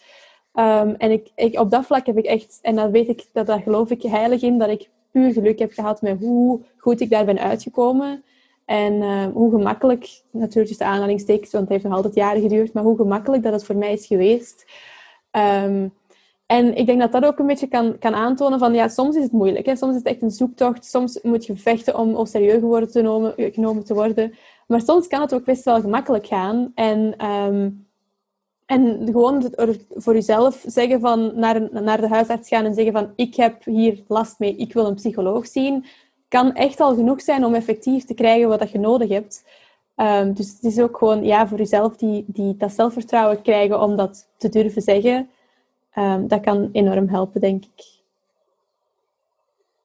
Um, en ik, ik, op dat vlak heb ik echt, en dat weet ik, dat, dat geloof ik heilig in, dat ik puur geluk heb gehad met hoe goed ik daar ben uitgekomen. En uh, hoe gemakkelijk, natuurlijk is de aanhalingstekens, want het heeft nog altijd jaren geduurd, maar hoe gemakkelijk dat het voor mij is geweest. Um, en ik denk dat dat ook een beetje kan, kan aantonen van, ja, soms is het moeilijk. Hè? Soms is het echt een zoektocht. Soms moet je vechten om, om serieus te nomen, genomen te worden. Maar soms kan het ook best wel gemakkelijk gaan. En, en gewoon voor jezelf zeggen van, naar, naar de huisarts gaan en zeggen van, ik heb hier last mee, ik wil een psycholoog zien kan echt al genoeg zijn om effectief te krijgen wat je nodig hebt. Um, dus het is ook gewoon ja, voor jezelf die, die, dat zelfvertrouwen krijgen om dat te durven zeggen. Um, dat kan enorm helpen, denk ik.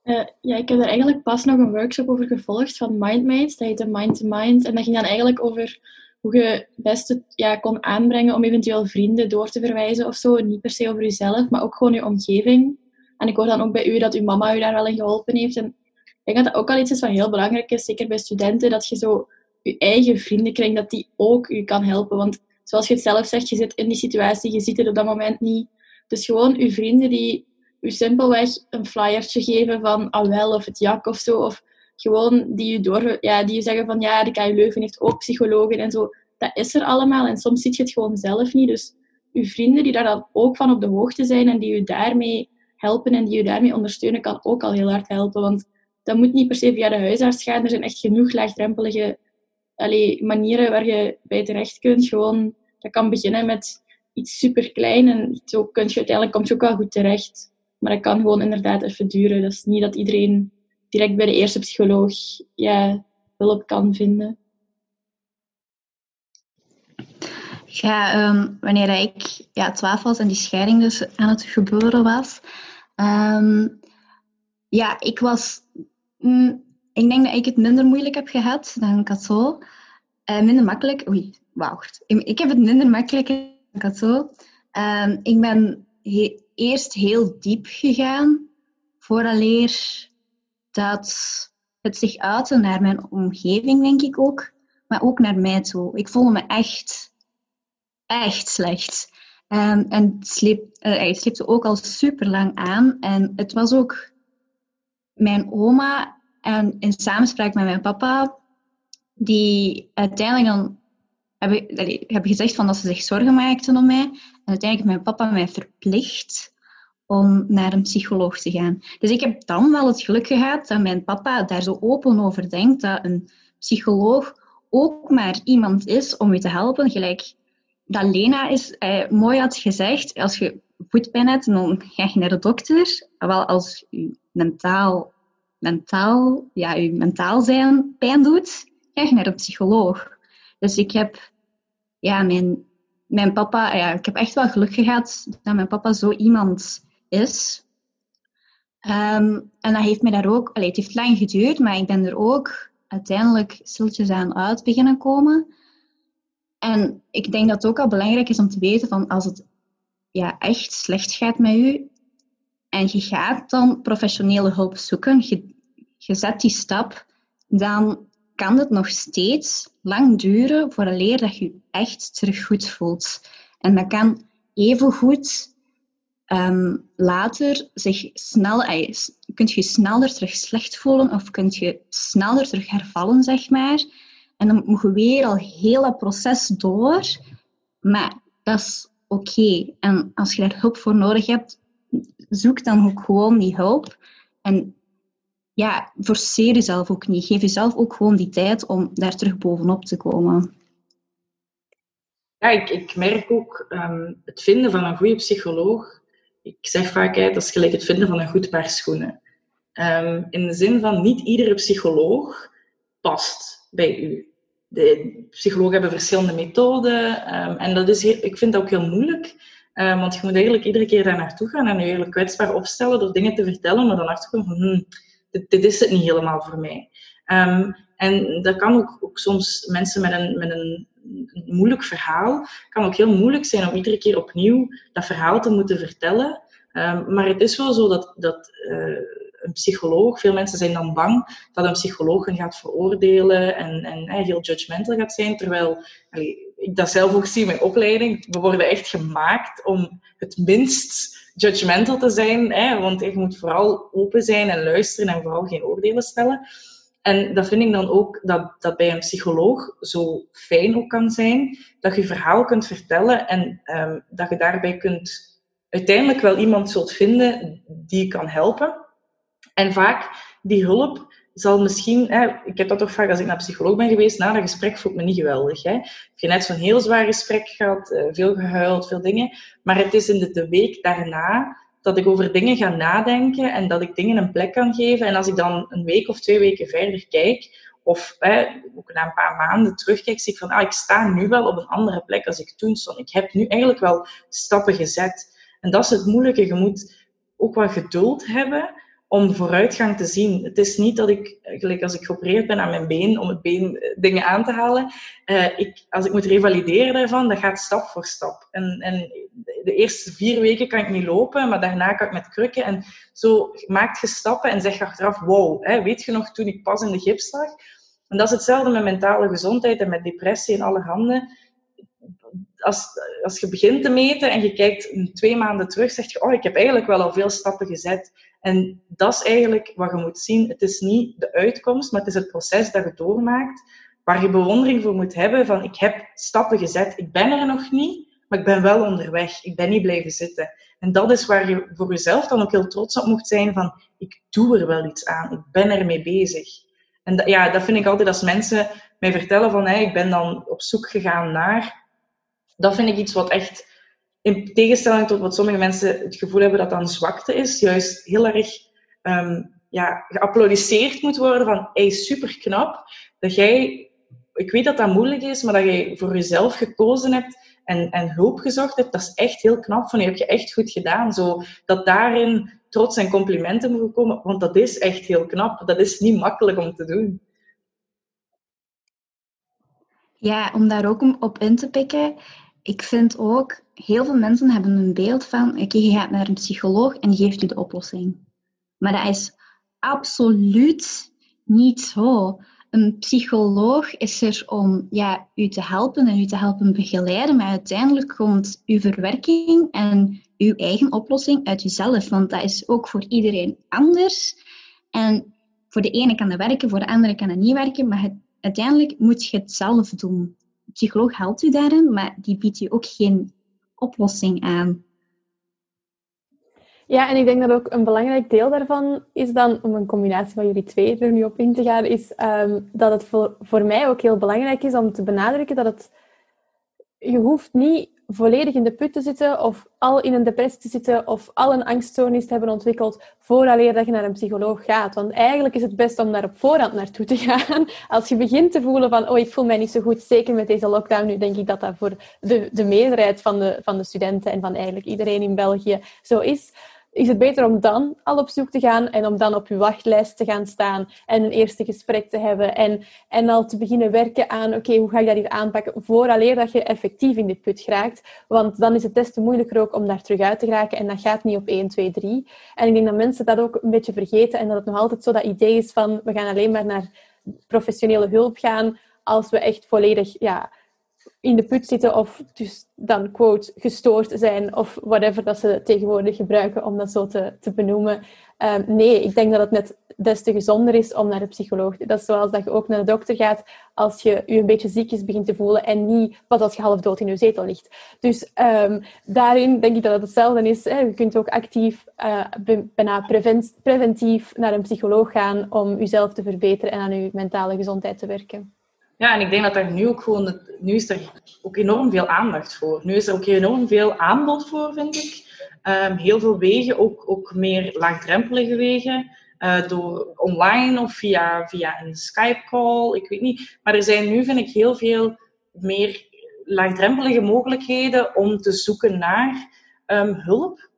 Uh, ja, ik heb er eigenlijk pas nog een workshop over gevolgd van MindMates. Dat heette Mind to Mind. En dat ging dan eigenlijk over hoe je het beste ja, kon aanbrengen om eventueel vrienden door te verwijzen of zo. Niet per se over jezelf, maar ook gewoon je omgeving. En ik hoor dan ook bij u dat uw mama u daar wel in geholpen heeft. En ik denk dat dat ook al iets is wat heel belangrijk is, zeker bij studenten, dat je zo je eigen vrienden krijgt, dat die ook je kan helpen. Want zoals je het zelf zegt, je zit in die situatie, je ziet het op dat moment niet. Dus gewoon je vrienden die je simpelweg een flyertje geven van ah wel of het jak of zo. Of gewoon die je, door, ja, die je zeggen van ja, de KU Leuven heeft ook psychologen en zo. Dat is er allemaal en soms zie je het gewoon zelf niet. Dus je vrienden die daar dan ook van op de hoogte zijn en die je daarmee helpen en die je daarmee ondersteunen, kan ook al heel hard helpen. Want dat moet niet per se via de huisarts gaan. Er zijn echt genoeg laagdrempelige manieren waar je bij terecht kunt. Gewoon, dat kan beginnen met iets super klein en zo kun je uiteindelijk komt je ook wel goed terecht. Maar dat kan gewoon inderdaad even duren. Dat is niet dat iedereen direct bij de eerste psycholoog ja, hulp kan vinden. Ja, um, wanneer ik ja, 12 was en die scheiding dus aan het gebeuren was, um, ja, ik was Mm, ik denk dat ik het minder moeilijk heb gehad dan Katso. Uh, minder makkelijk. Oei, wacht. Ik, heb het minder makkelijk dan Katso. Uh, ik ben eerst heel diep gegaan, vooraleer dat het zich uitte naar mijn omgeving, denk ik ook. Maar ook naar mij toe. Ik voelde me echt, echt slecht. Um, en het, sleep, uh, het sleepte ook al super lang aan. En het was ook mijn oma en in samenspraak met mijn papa, die uiteindelijk dan hebben, hebben gezegd van dat ze zich zorgen maakten om mij. En uiteindelijk mijn papa mij verplicht om naar een psycholoog te gaan. Dus ik heb dan wel het geluk gehad dat mijn papa daar zo open over denkt dat een psycholoog ook maar iemand is om je te helpen. Gelijk dat Lena is, eh, mooi had gezegd, als je voetpijn hebt, dan ga je naar de dokter. Wel als je mentaal mentaal, ja, je mentaal zijn pijn doet, ga je naar een psycholoog. Dus ik heb, ja, mijn, mijn papa, ja, ik heb echt wel geluk gehad dat mijn papa zo iemand is. Ehm, en dat heeft mij daar ook, allee, het heeft lang geduurd, maar ik ben er ook uiteindelijk stiltjes aan uit beginnen komen. En ik denk dat het ook al belangrijk is om te weten van als het ja, echt slecht gaat met u en je gaat dan professionele hulp zoeken, je, zet die stap, dan kan het nog steeds lang duren voor een leer dat je je echt terug goed voelt. En dat kan evengoed um, later zich snel, kunt je sneller terug slecht voelen of kunt je sneller terug hervallen, zeg maar. En dan moet je weer al heel dat proces door. Maar dat is oké. En als je daar hulp voor nodig hebt, zoek dan ook gewoon die hulp. En ja, forceer jezelf ook niet. Geef jezelf ook gewoon die tijd om daar terug bovenop te komen. Ja, ik, merk ook um, het vinden van een goede psycholoog. Ik zeg vaak, dat is gelijk het vinden van een goed paar schoenen. Um, in de zin van niet iedere psycholoog past bij u. De psychologen hebben verschillende methoden um, en dat is ik vind dat ook heel moeilijk. want je moet eigenlijk iedere keer daar naartoe gaan en je eigenlijk kwetsbaar opstellen door dingen te vertellen, maar dan van, hmm, dit, dit, is het niet helemaal voor mij. En dat kan ook, ook, soms mensen met een, met een, moeilijk verhaal, kan ook heel moeilijk zijn om iedere keer opnieuw dat verhaal te moeten vertellen. Um, maar het is wel zo dat, dat uh, een psycholoog, veel mensen zijn dan bang dat een psycholoog hen gaat veroordelen en, en heel judgmental gaat zijn, terwijl ik dat zelf ook zie in mijn opleiding. We worden echt gemaakt om het minst judgmental te zijn, want je moet vooral open zijn en luisteren en vooral geen oordelen stellen. En dat vind ik dan ook dat, dat bij een psycholoog zo fijn ook kan zijn, dat je verhaal kunt vertellen en um, dat je daarbij kunt uiteindelijk wel iemand zult vinden die je kan helpen. En vaak die hulp zal misschien, hè, ik heb dat toch vaak als ik naar psycholoog ben geweest, na dat gesprek voelt me niet geweldig. Hè. Heb je net zo'n heel zwaar gesprek gehad, eh, veel gehuild, veel dingen. Maar het is in de, de week daarna dat ik over dingen ga nadenken en dat ik dingen een plek kan geven. En als ik dan een week of twee weken verder kijk, of hè, ook na een paar maanden terugkijk, zie ik van, ah, ik sta nu wel op een andere plek als ik toen stond. Ik heb nu eigenlijk wel stappen gezet. En dat is het moeilijke. Je moet ook wat geduld hebben om vooruitgang te zien. Het is niet dat ik, gelijk als ik geopereerd ben aan mijn been, om het been eh, dingen aan te halen, uh, ik, als ik moet revalideren daarvan, dat gaat stap voor stap. En, en de eerste vier weken kan ik niet lopen, maar daarna kan ik met krukken. En zo maak je stappen en zeg je achteraf, wow, hè, weet je nog toen ik pas in de gips lag? En dat is hetzelfde met mentale gezondheid en met depressie en alle handen. Als, als je begint te meten en je kijkt twee maanden terug, zeg je, oh, ik heb eigenlijk wel al veel stappen gezet. En dat is eigenlijk wat je moet zien. Het is niet de uitkomst, maar het is het proces dat je doormaakt, waar je bewondering voor moet hebben van ik heb stappen gezet. Ik ben er nog niet, maar ik ben wel onderweg. Ik ben niet blijven zitten. En dat is waar je voor jezelf dan ook heel trots op moet zijn van ik doe er wel iets aan. Ik ben ermee bezig. En dat, ja, dat vind ik altijd als mensen mij vertellen van ik ben dan op zoek gegaan naar. Dat vind ik iets wat echt in tegenstelling tot wat sommige mensen het gevoel hebben dat dat een zwakte is, juist heel erg um, ja, geapplaudisseerd moet worden van hey, super knap dat jij, ik weet dat dat moeilijk is, maar dat jij voor jezelf gekozen hebt en, en hulp gezocht hebt, dat is echt heel knap van je, heb je echt goed gedaan. Zo, dat daarin trots en complimenten mogen komen, want dat is echt heel knap. Dat is niet makkelijk om te doen. Ja, om daar ook op in te pikken, ik vind ook, heel veel mensen hebben een beeld van, oké, je gaat naar een psycholoog en die geeft u de oplossing. Maar dat is absoluut niet zo. Een psycholoog is er om ja, u te helpen en u te helpen begeleiden, maar uiteindelijk komt uw verwerking en uw eigen oplossing uit uzelf, want dat is ook voor iedereen anders. En voor de ene kan dat werken, voor de andere kan het niet werken, maar het, uiteindelijk moet je het zelf doen psycholoog helpt u daarin, maar die biedt u ook geen oplossing aan. Ja, en ik denk dat ook een belangrijk deel daarvan is dan, om een combinatie van jullie twee er nu op in te gaan, is um, dat het voor, voor mij ook heel belangrijk is om te benadrukken dat het, je hoeft niet volledig in de put te zitten of al in een depressie te zitten of al een angststoornis te hebben ontwikkeld vooraleer dat je naar een psycholoog gaat. Want eigenlijk is het best om daar op voorhand naartoe te gaan. Als je begint te voelen van, oh, ik voel mij niet zo goed, zeker met deze lockdown nu, denk ik dat dat voor de, de meerderheid van de, van de studenten en van eigenlijk iedereen in België zo is is het beter om dan al op zoek te gaan en om dan op je wachtlijst te gaan staan en een eerste gesprek te hebben en, en al te beginnen werken aan, oké, hoe ga ik dat hier aanpakken, vooraleer dat je effectief in dit put geraakt. Want dan is het des te moeilijker ook om daar terug uit te geraken en dat gaat niet op 1, 2, 3. En ik denk dat mensen dat ook een beetje vergeten en dat het nog altijd zo dat idee is van, we gaan alleen maar naar professionele hulp gaan als we echt volledig, ja, in de put zitten of dus dan quote gestoord zijn of whatever dat ze tegenwoordig gebruiken om dat zo te, te benoemen. Ehm, nee, ik denk dat het net des te gezonder is om naar de psycholoog te Dat is zoals dat je ook naar de dokter gaat als je je een beetje ziekjes begint te voelen en niet pas als je half dood in je zetel ligt. Dus um, daarin denk ik dat het hetzelfde is. Je kunt ook actief, uh, bijna preventief naar een psycholoog gaan om jezelf te verbeteren en aan je mentale gezondheid te werken. Ja, en ik denk dat er nu ook gewoon, nu is er ook enorm veel aandacht voor. Nu is er ook enorm veel aanbod voor, vind ik. Um, heel veel wegen, ook, ook meer laagdrempelige wegen. Uh, door online of via, via een Skype-call, ik weet niet. Maar er zijn nu, vind ik, heel veel meer laagdrempelige mogelijkheden om te zoeken naar um, hulp.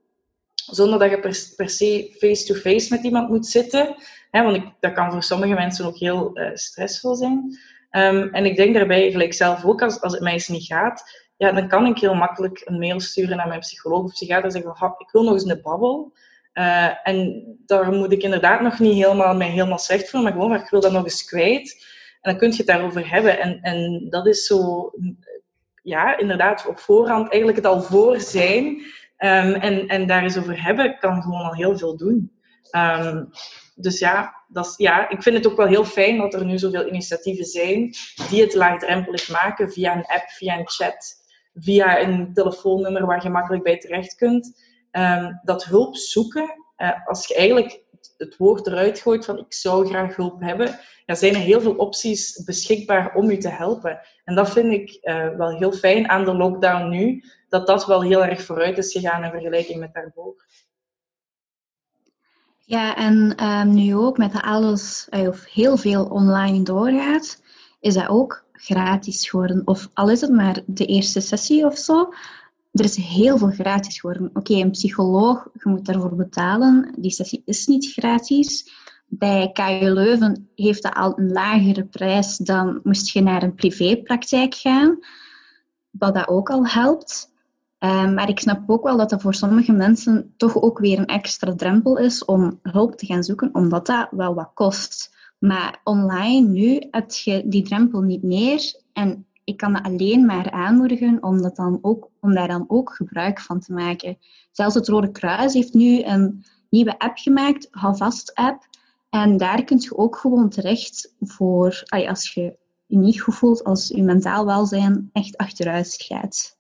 Zonder dat je per, se face-to-face met iemand moet zitten. Hè, want ik, dat kan voor sommige mensen ook heel uh, stressvol zijn. Um, en ik denk daarbij, gelijk zelf ook, als, als het mij eens niet gaat, ja, dan kan ik heel makkelijk een mail sturen naar mijn psycholoog of psychiater en zeggen, ik wil nog eens een babbel. Uh, en daar moet ik inderdaad nog niet helemaal mij helemaal slecht voelen, maar gewoon, ik wil dat nog eens kwijt. En dan kun je het daarover hebben. En, en dat is zo, ja, inderdaad, op voorhand eigenlijk het al voor zijn. Um, en, en daar eens over hebben, kan gewoon al heel veel doen. Um, dus ja, dat is, ja, ik vind het ook wel heel fijn dat er nu zoveel initiatieven zijn die het laagdrempelig maken via een app, via een chat, via een telefoonnummer waar je makkelijk bij terecht kunt. Um, dat hulp zoeken, uh, als je eigenlijk het woord eruit gooit van ik zou graag hulp hebben, ja, zijn er heel veel opties beschikbaar om je te helpen. En dat vind ik uh, wel heel fijn aan de lockdown nu, dat dat wel heel erg vooruit is gegaan in vergelijking met daarvoor. Ja, en um, nu ook met alles, eh, of heel veel online doorgaat, is dat ook gratis geworden. Of al is het maar de eerste sessie of zo, er is heel veel gratis geworden. Oké, een psycholoog, je moet daarvoor betalen. Die sessie is niet gratis. Bij KU Leuven heeft dat al een lagere prijs dan moest je naar een privépraktijk gaan. Wat dat ook al helpt. Um, maar ik snap ook wel dat dat voor sommige mensen toch ook weer een extra drempel is om hulp te gaan zoeken, omdat dat wel wat kost. Maar online nu heb je die drempel niet meer. En ik kan dat alleen maar aanmoedigen om, dat dan ook, om daar dan ook gebruik van te maken. Zelfs het Rode Kruis heeft nu een nieuwe app gemaakt, Houvast app. En daar kun je ook gewoon terecht voor, als je je niet goed als je mentaal welzijn echt achteruit gaat.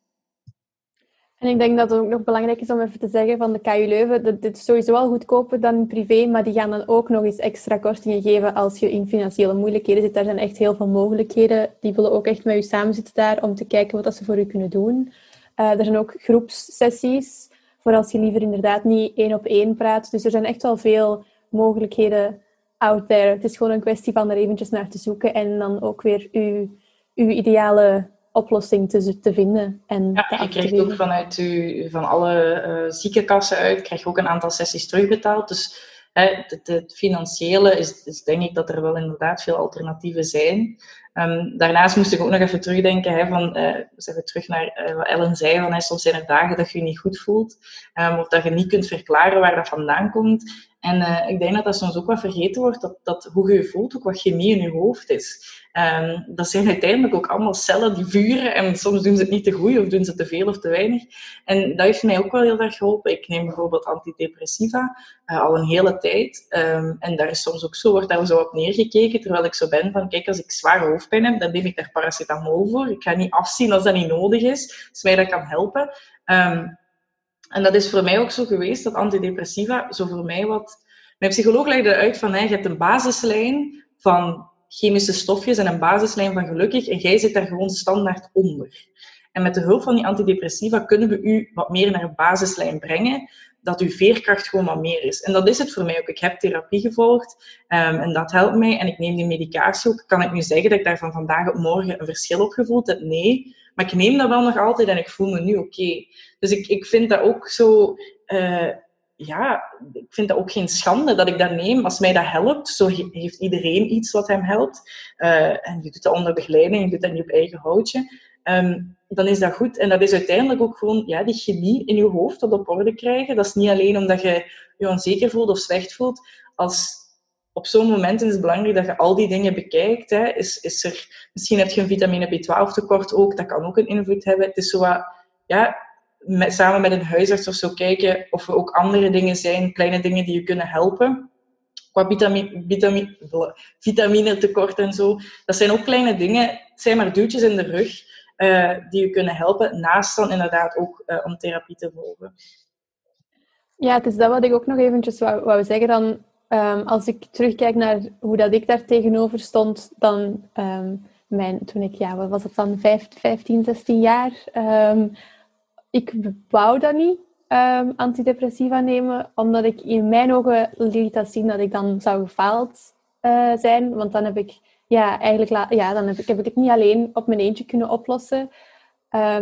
En ik denk dat het ook nog belangrijk is om even te zeggen van de KU Leuven, dat dit is sowieso wel goedkoper dan privé, maar die gaan dan ook nog eens extra kortingen geven als je in financiële moeilijkheden zit. Daar zijn echt heel veel mogelijkheden. Die willen ook echt met u samenzitten daar om te kijken wat ze voor u kunnen doen. Uh, er zijn ook groepssessies, voor als je liever inderdaad niet één op één praat. Dus er zijn echt wel veel mogelijkheden out there. Het is gewoon een kwestie van er eventjes naar te zoeken en dan ook weer uw, uw ideale oplossing te, te vinden. En ja, je krijgt ook vanuit u, van alle uh, ziekenkassen uit, krijg je ook een aantal sessies terugbetaald. Dus het, het, financiële is, is, denk ik dat er wel inderdaad veel alternatieven zijn. Um, daarnaast moest ik ook nog even terugdenken, hè, van, uh, even terug naar uh, wat Ellen zei, van, hè, soms zijn er dagen dat je je niet goed voelt, um, of dat je niet kunt verklaren waar dat vandaan komt. En uh, ik denk dat dat soms ook wat vergeten wordt, dat, dat hoe je je voelt ook wat chemie in je hoofd is. Um, dat zijn uiteindelijk ook allemaal cellen die vuren en soms doen ze het niet te goed of doen ze te veel of te weinig. En dat heeft mij ook wel heel erg geholpen. Ik neem bijvoorbeeld antidepressiva uh, al een hele tijd. Um, en daar is soms ook zo, wordt daar zo op neergekeken, terwijl ik zo ben van, kijk, als ik zware hoofdpijn heb, dan neem ik daar paracetamol voor. Ik ga niet afzien als dat niet nodig is, als mij dat kan helpen. Um, en dat is voor mij ook zo geweest, dat antidepressiva, zo voor mij wat... Mijn psycholoog legde uit van, je hebt een basislijn van chemische stofjes en een basislijn van gelukkig en jij zit daar gewoon standaard onder. En met de hulp van die antidepressiva kunnen we u wat meer naar een basislijn brengen, dat uw veerkracht gewoon wat meer is. En dat is het voor mij ook. Ik heb therapie gevolgd um, en dat helpt mij. En ik neem die medicatie ook. Kan ik nu zeggen dat ik daar van vandaag op morgen een verschil op gevoeld heb? Nee. Maar ik neem dat wel nog altijd en ik voel me nu oké. Dus ik, ik vind dat ook zo... Uh, ja, ik vind dat ook geen schande dat ik dat neem. Als mij dat helpt, zo heeft iedereen iets wat hem helpt. Uh, en je doet dat onder begeleiding, je doet dat niet op eigen houtje. Um, dan is dat goed. En dat is uiteindelijk ook gewoon ja, die chemie in je hoofd op orde krijgen. Dat is niet alleen omdat je je onzeker voelt of slecht voelt. Als op zo'n moment is het belangrijk dat je al die dingen bekijkt. Hè. Is, is er, misschien heb je een vitamine B12 tekort ook, dat kan ook een invloed hebben. Het is zo wat, ja, samen met een huisarts of zo kijken of er ook andere dingen zijn, kleine dingen die je kunnen helpen. Qua vitamine, vitamine, vitamine tekort en zo. Dat zijn ook kleine dingen, het zijn maar duwtjes in de rug, uh, die je kunnen helpen, naast dan inderdaad ook uh, om therapie te volgen. Ja, het is dat wat ik ook nog eventjes wou, wou zeggen dan Um, als ik terugkijk naar hoe dat ik daar tegenover stond, dan um, mijn, toen ik, ja, wat was het dan, 15, 16 jaar. Um, ik wou dat niet, antidepressiva nemen, omdat ik in mijn ogen liet dat zien dat ik dan zou gefaald uh, zijn. Want dan heb ik, ja, eigenlijk, ja, dan heb ik, heb ik het niet alleen op mijn eentje kunnen oplossen.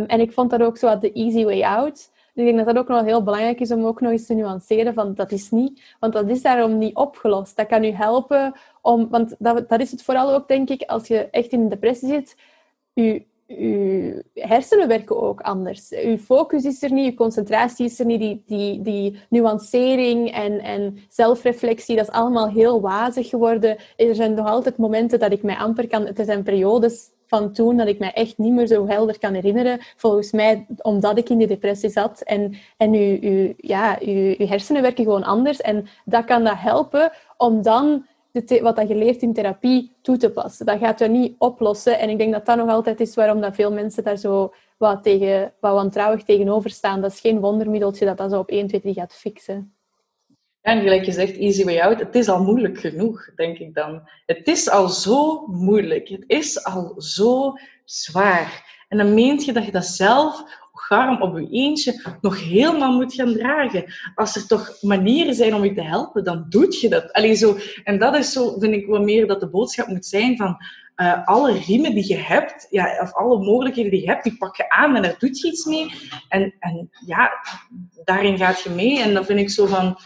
en ik vond dat ook zo de easy way out. Ik denk dat dat ook nog heel belangrijk is om ook nog eens te nuanceren van dat is niet, want dat is daarom niet opgelost. Dat kan u helpen om, want dat, dat is het vooral ook denk ik, als je echt in een depressie zit, uw, uw hersenen werken ook anders. Uw focus is er niet, uw concentratie is er niet, die, die, die nuancering en, en zelfreflectie, dat is allemaal heel wazig geworden. Er zijn nog altijd momenten dat ik mij amper kan, er zijn periodes van toen dat ik mij echt niet meer zo helder kan herinneren. Volgens mij omdat ik in die depressie zat. En, en uw, ja, uw, uw hersenen werken gewoon anders. En dat kan dat helpen om dan de wat dat je leert in therapie toe te passen. Dat gaat je niet oplossen. En ik denk dat dat nog altijd is waarom dat veel mensen daar zo wat, tegen, wat wantrouwig tegenover staan. Dat is geen wondermiddeltje dat dat zo op 1, 2, 3 gaat fixen. En gelijk je zegt, easy way out, het is al moeilijk genoeg, denk ik dan. Het is al zo moeilijk. Het is al zo zwaar. En dan meent je dat je dat zelf, garm op je eentje, nog helemaal moet gaan dragen. Als er toch manieren zijn om je te helpen, dan doe je dat. Allee, zo, en dat is zo, vind ik, wat meer dat de boodschap moet zijn van... Uh, alle riemen die je hebt, ja, of alle mogelijkheden die je hebt, die pak je aan en daar doe je iets mee. En, en ja, daarin gaat je mee. En dan vind ik zo van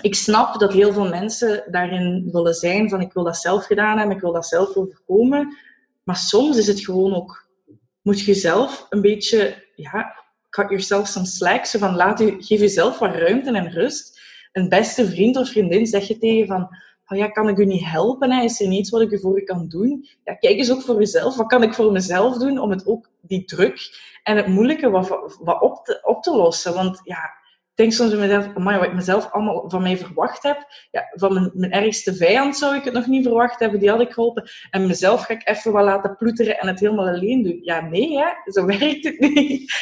ik snap dat heel veel mensen daarin willen zijn van ik wil dat zelf gedaan hebben, ik wil dat zelf overkomen. Maar soms is het gewoon ook, moet je zelf een beetje, ja, cut yourself some slack. Van laat u, geef jezelf wat ruimte en rust. Een beste vriend of vriendin zeg je tegen van, oh ja, kan ik u niet helpen? Is er niets wat ik u voor u kan doen? Ja, kijk eens ook voor jezelf. Wat kan ik voor mezelf doen om het ook, die druk en het moeilijke wat, wat op, te, op te lossen? Want ja, denk soms bij mezelf, amai, wat ik mezelf allemaal van mij verwacht heb. Ja, van mijn, mijn ergste vijand zou ik het nog niet verwacht hebben, die had ik geholpen. En mezelf ga ik even wat laten ploeteren en het helemaal alleen doen. Ja, nee, hè? zo werkt het niet.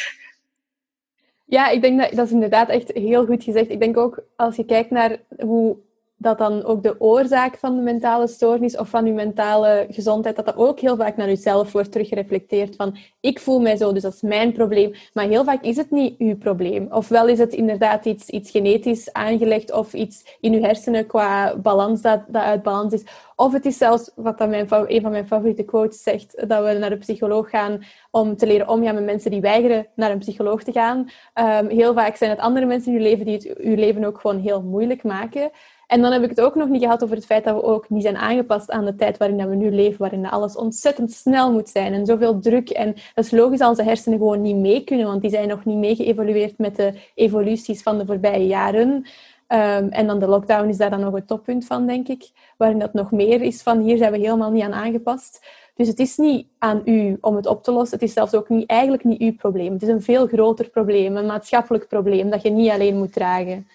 Ja, ik denk dat dat is inderdaad echt heel goed gezegd. Ik denk ook als je kijkt naar hoe dat dan ook de oorzaak van de mentale stoornis of van uw mentale gezondheid, dat dat ook heel vaak naar uzelf wordt teruggereflecteerd. Van, ik voel mij zo, dus dat is mijn probleem. Maar heel vaak is het niet uw probleem. Ofwel is het inderdaad iets, iets genetisch aangelegd of iets in uw hersenen qua balans dat, dat uit balans is. Of het is zelfs, wat dan mijn, een van mijn favoriete quotes zegt, dat we naar de psycholoog gaan om te leren omgaan met mensen die weigeren naar een psycholoog te gaan. Um, heel vaak zijn het andere mensen in uw leven die het uw leven ook gewoon heel moeilijk maken. En dan heb ik het ook nog niet gehad over het feit dat we ook niet zijn aangepast aan de tijd waarin we nu leven, waarin alles ontzettend snel moet zijn en zoveel druk. En dat is logisch als onze hersenen gewoon niet mee kunnen, want die zijn nog niet mee geëvolueerd met de evoluties van de voorbije jaren. Um, en dan de lockdown is daar dan nog het toppunt van, denk ik. Waarin dat nog meer is van hier zijn we helemaal niet aan aangepast. Dus het is niet aan u om het op te lossen. Het is zelfs ook niet, eigenlijk niet uw probleem. Het is een veel groter probleem, een maatschappelijk probleem dat je niet alleen moet dragen.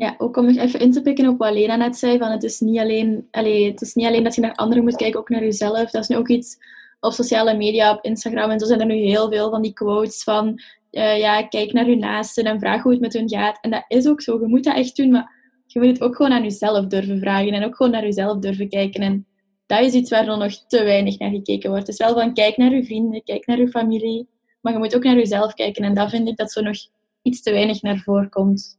Ja, ook om even in te pikken op wat Lena net zei, van het is niet alleen, allez, het is niet alleen dat je naar anderen moet kijken, ook naar jezelf. Dat is nu ook iets op sociale media, op Instagram en zo zijn er nu heel veel van die quotes van uh, ja, kijk naar je naasten en vraag hoe het met hun gaat. En dat is ook zo, je moet dat echt doen, maar je moet het ook gewoon aan jezelf durven vragen en ook gewoon naar jezelf durven kijken. En dat is iets waar nog te weinig naar gekeken wordt. Het is wel van kijk naar je vrienden, kijk naar je familie, maar je moet ook naar jezelf kijken. En dat vind ik dat zo nog iets te weinig naar voren komt.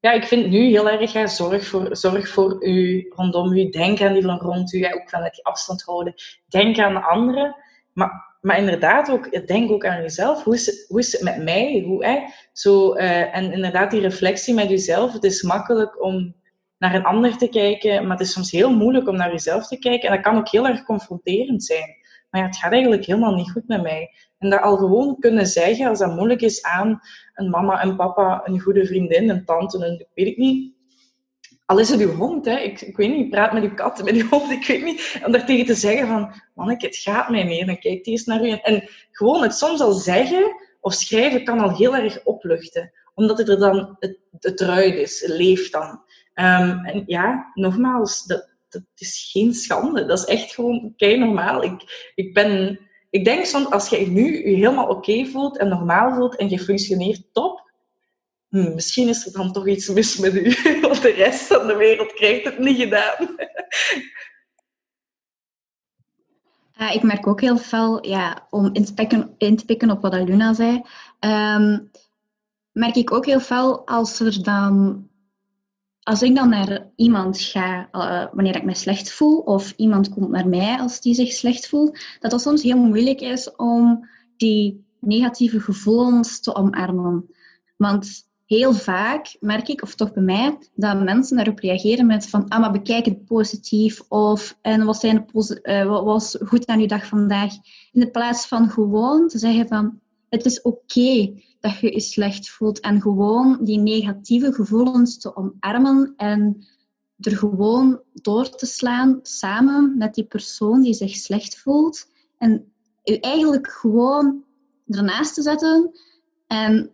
Ja, ik vind nu heel erg, ja, zorg, voor, zorg voor u, rondom u, denk aan die van rond u, ja, ook van die afstand houden. Denk aan de anderen, maar, maar inderdaad ook, denk ook aan jezelf. Hoe is het, hoe is het met mij? Hoe, hè? Zo, uh, en inderdaad, die reflectie met jezelf. Het is makkelijk om naar een ander te kijken, maar het is soms heel moeilijk om naar jezelf te kijken. En dat kan ook heel erg confronterend zijn. Maar ja, het gaat eigenlijk helemaal niet goed met mij. En dat al gewoon kunnen zeggen, als dat moeilijk is, aan een mama, een papa, een goede vriendin, een tante, een weet ik niet. al is het uw hond, hè. Ik, ik weet niet, praat met uw kat, met uw hond, ik weet niet. Om daar tegen te zeggen van, manneke, het gaat mij meer, dan kijkt hij eens naar u. En, en gewoon het soms al zeggen of schrijven kan al heel erg opluchten. Omdat het er dan, het, het is, het leeft dan. Ehm, en ja, nogmaals, dat, dat is geen schande. Dat is echt gewoon kei normaal. Ik, ik ben... Ik denk soms, als je nu je helemaal oké voelt en normaal voelt en je functioneert top, hm, misschien is er dan toch iets mis met u, want de rest van de wereld krijgt het niet gedaan. Uh, ik merk ook heel veel, ja, om in te pikken, in te pikken op wat Luna zei, um, merk ik ook heel veel als er dan als ik dan naar iemand ga uh, wanneer ik me slecht voel, of iemand komt naar mij als die zich slecht voelt, dat het soms heel moeilijk is om die negatieve gevoelens te omarmen. Want heel vaak merk ik, of toch bij mij, dat mensen daarop reageren met van, ah, maar bekijk het positief, of en wat, zijn de uh, wat was goed aan uw dag vandaag, in de plaats van gewoon te zeggen van, het is oké dat je je slecht voelt en gewoon die negatieve gevoelens te omarmen en er gewoon door te slaan samen met die persoon die zich slecht voelt en je eigenlijk gewoon ernaast te zetten en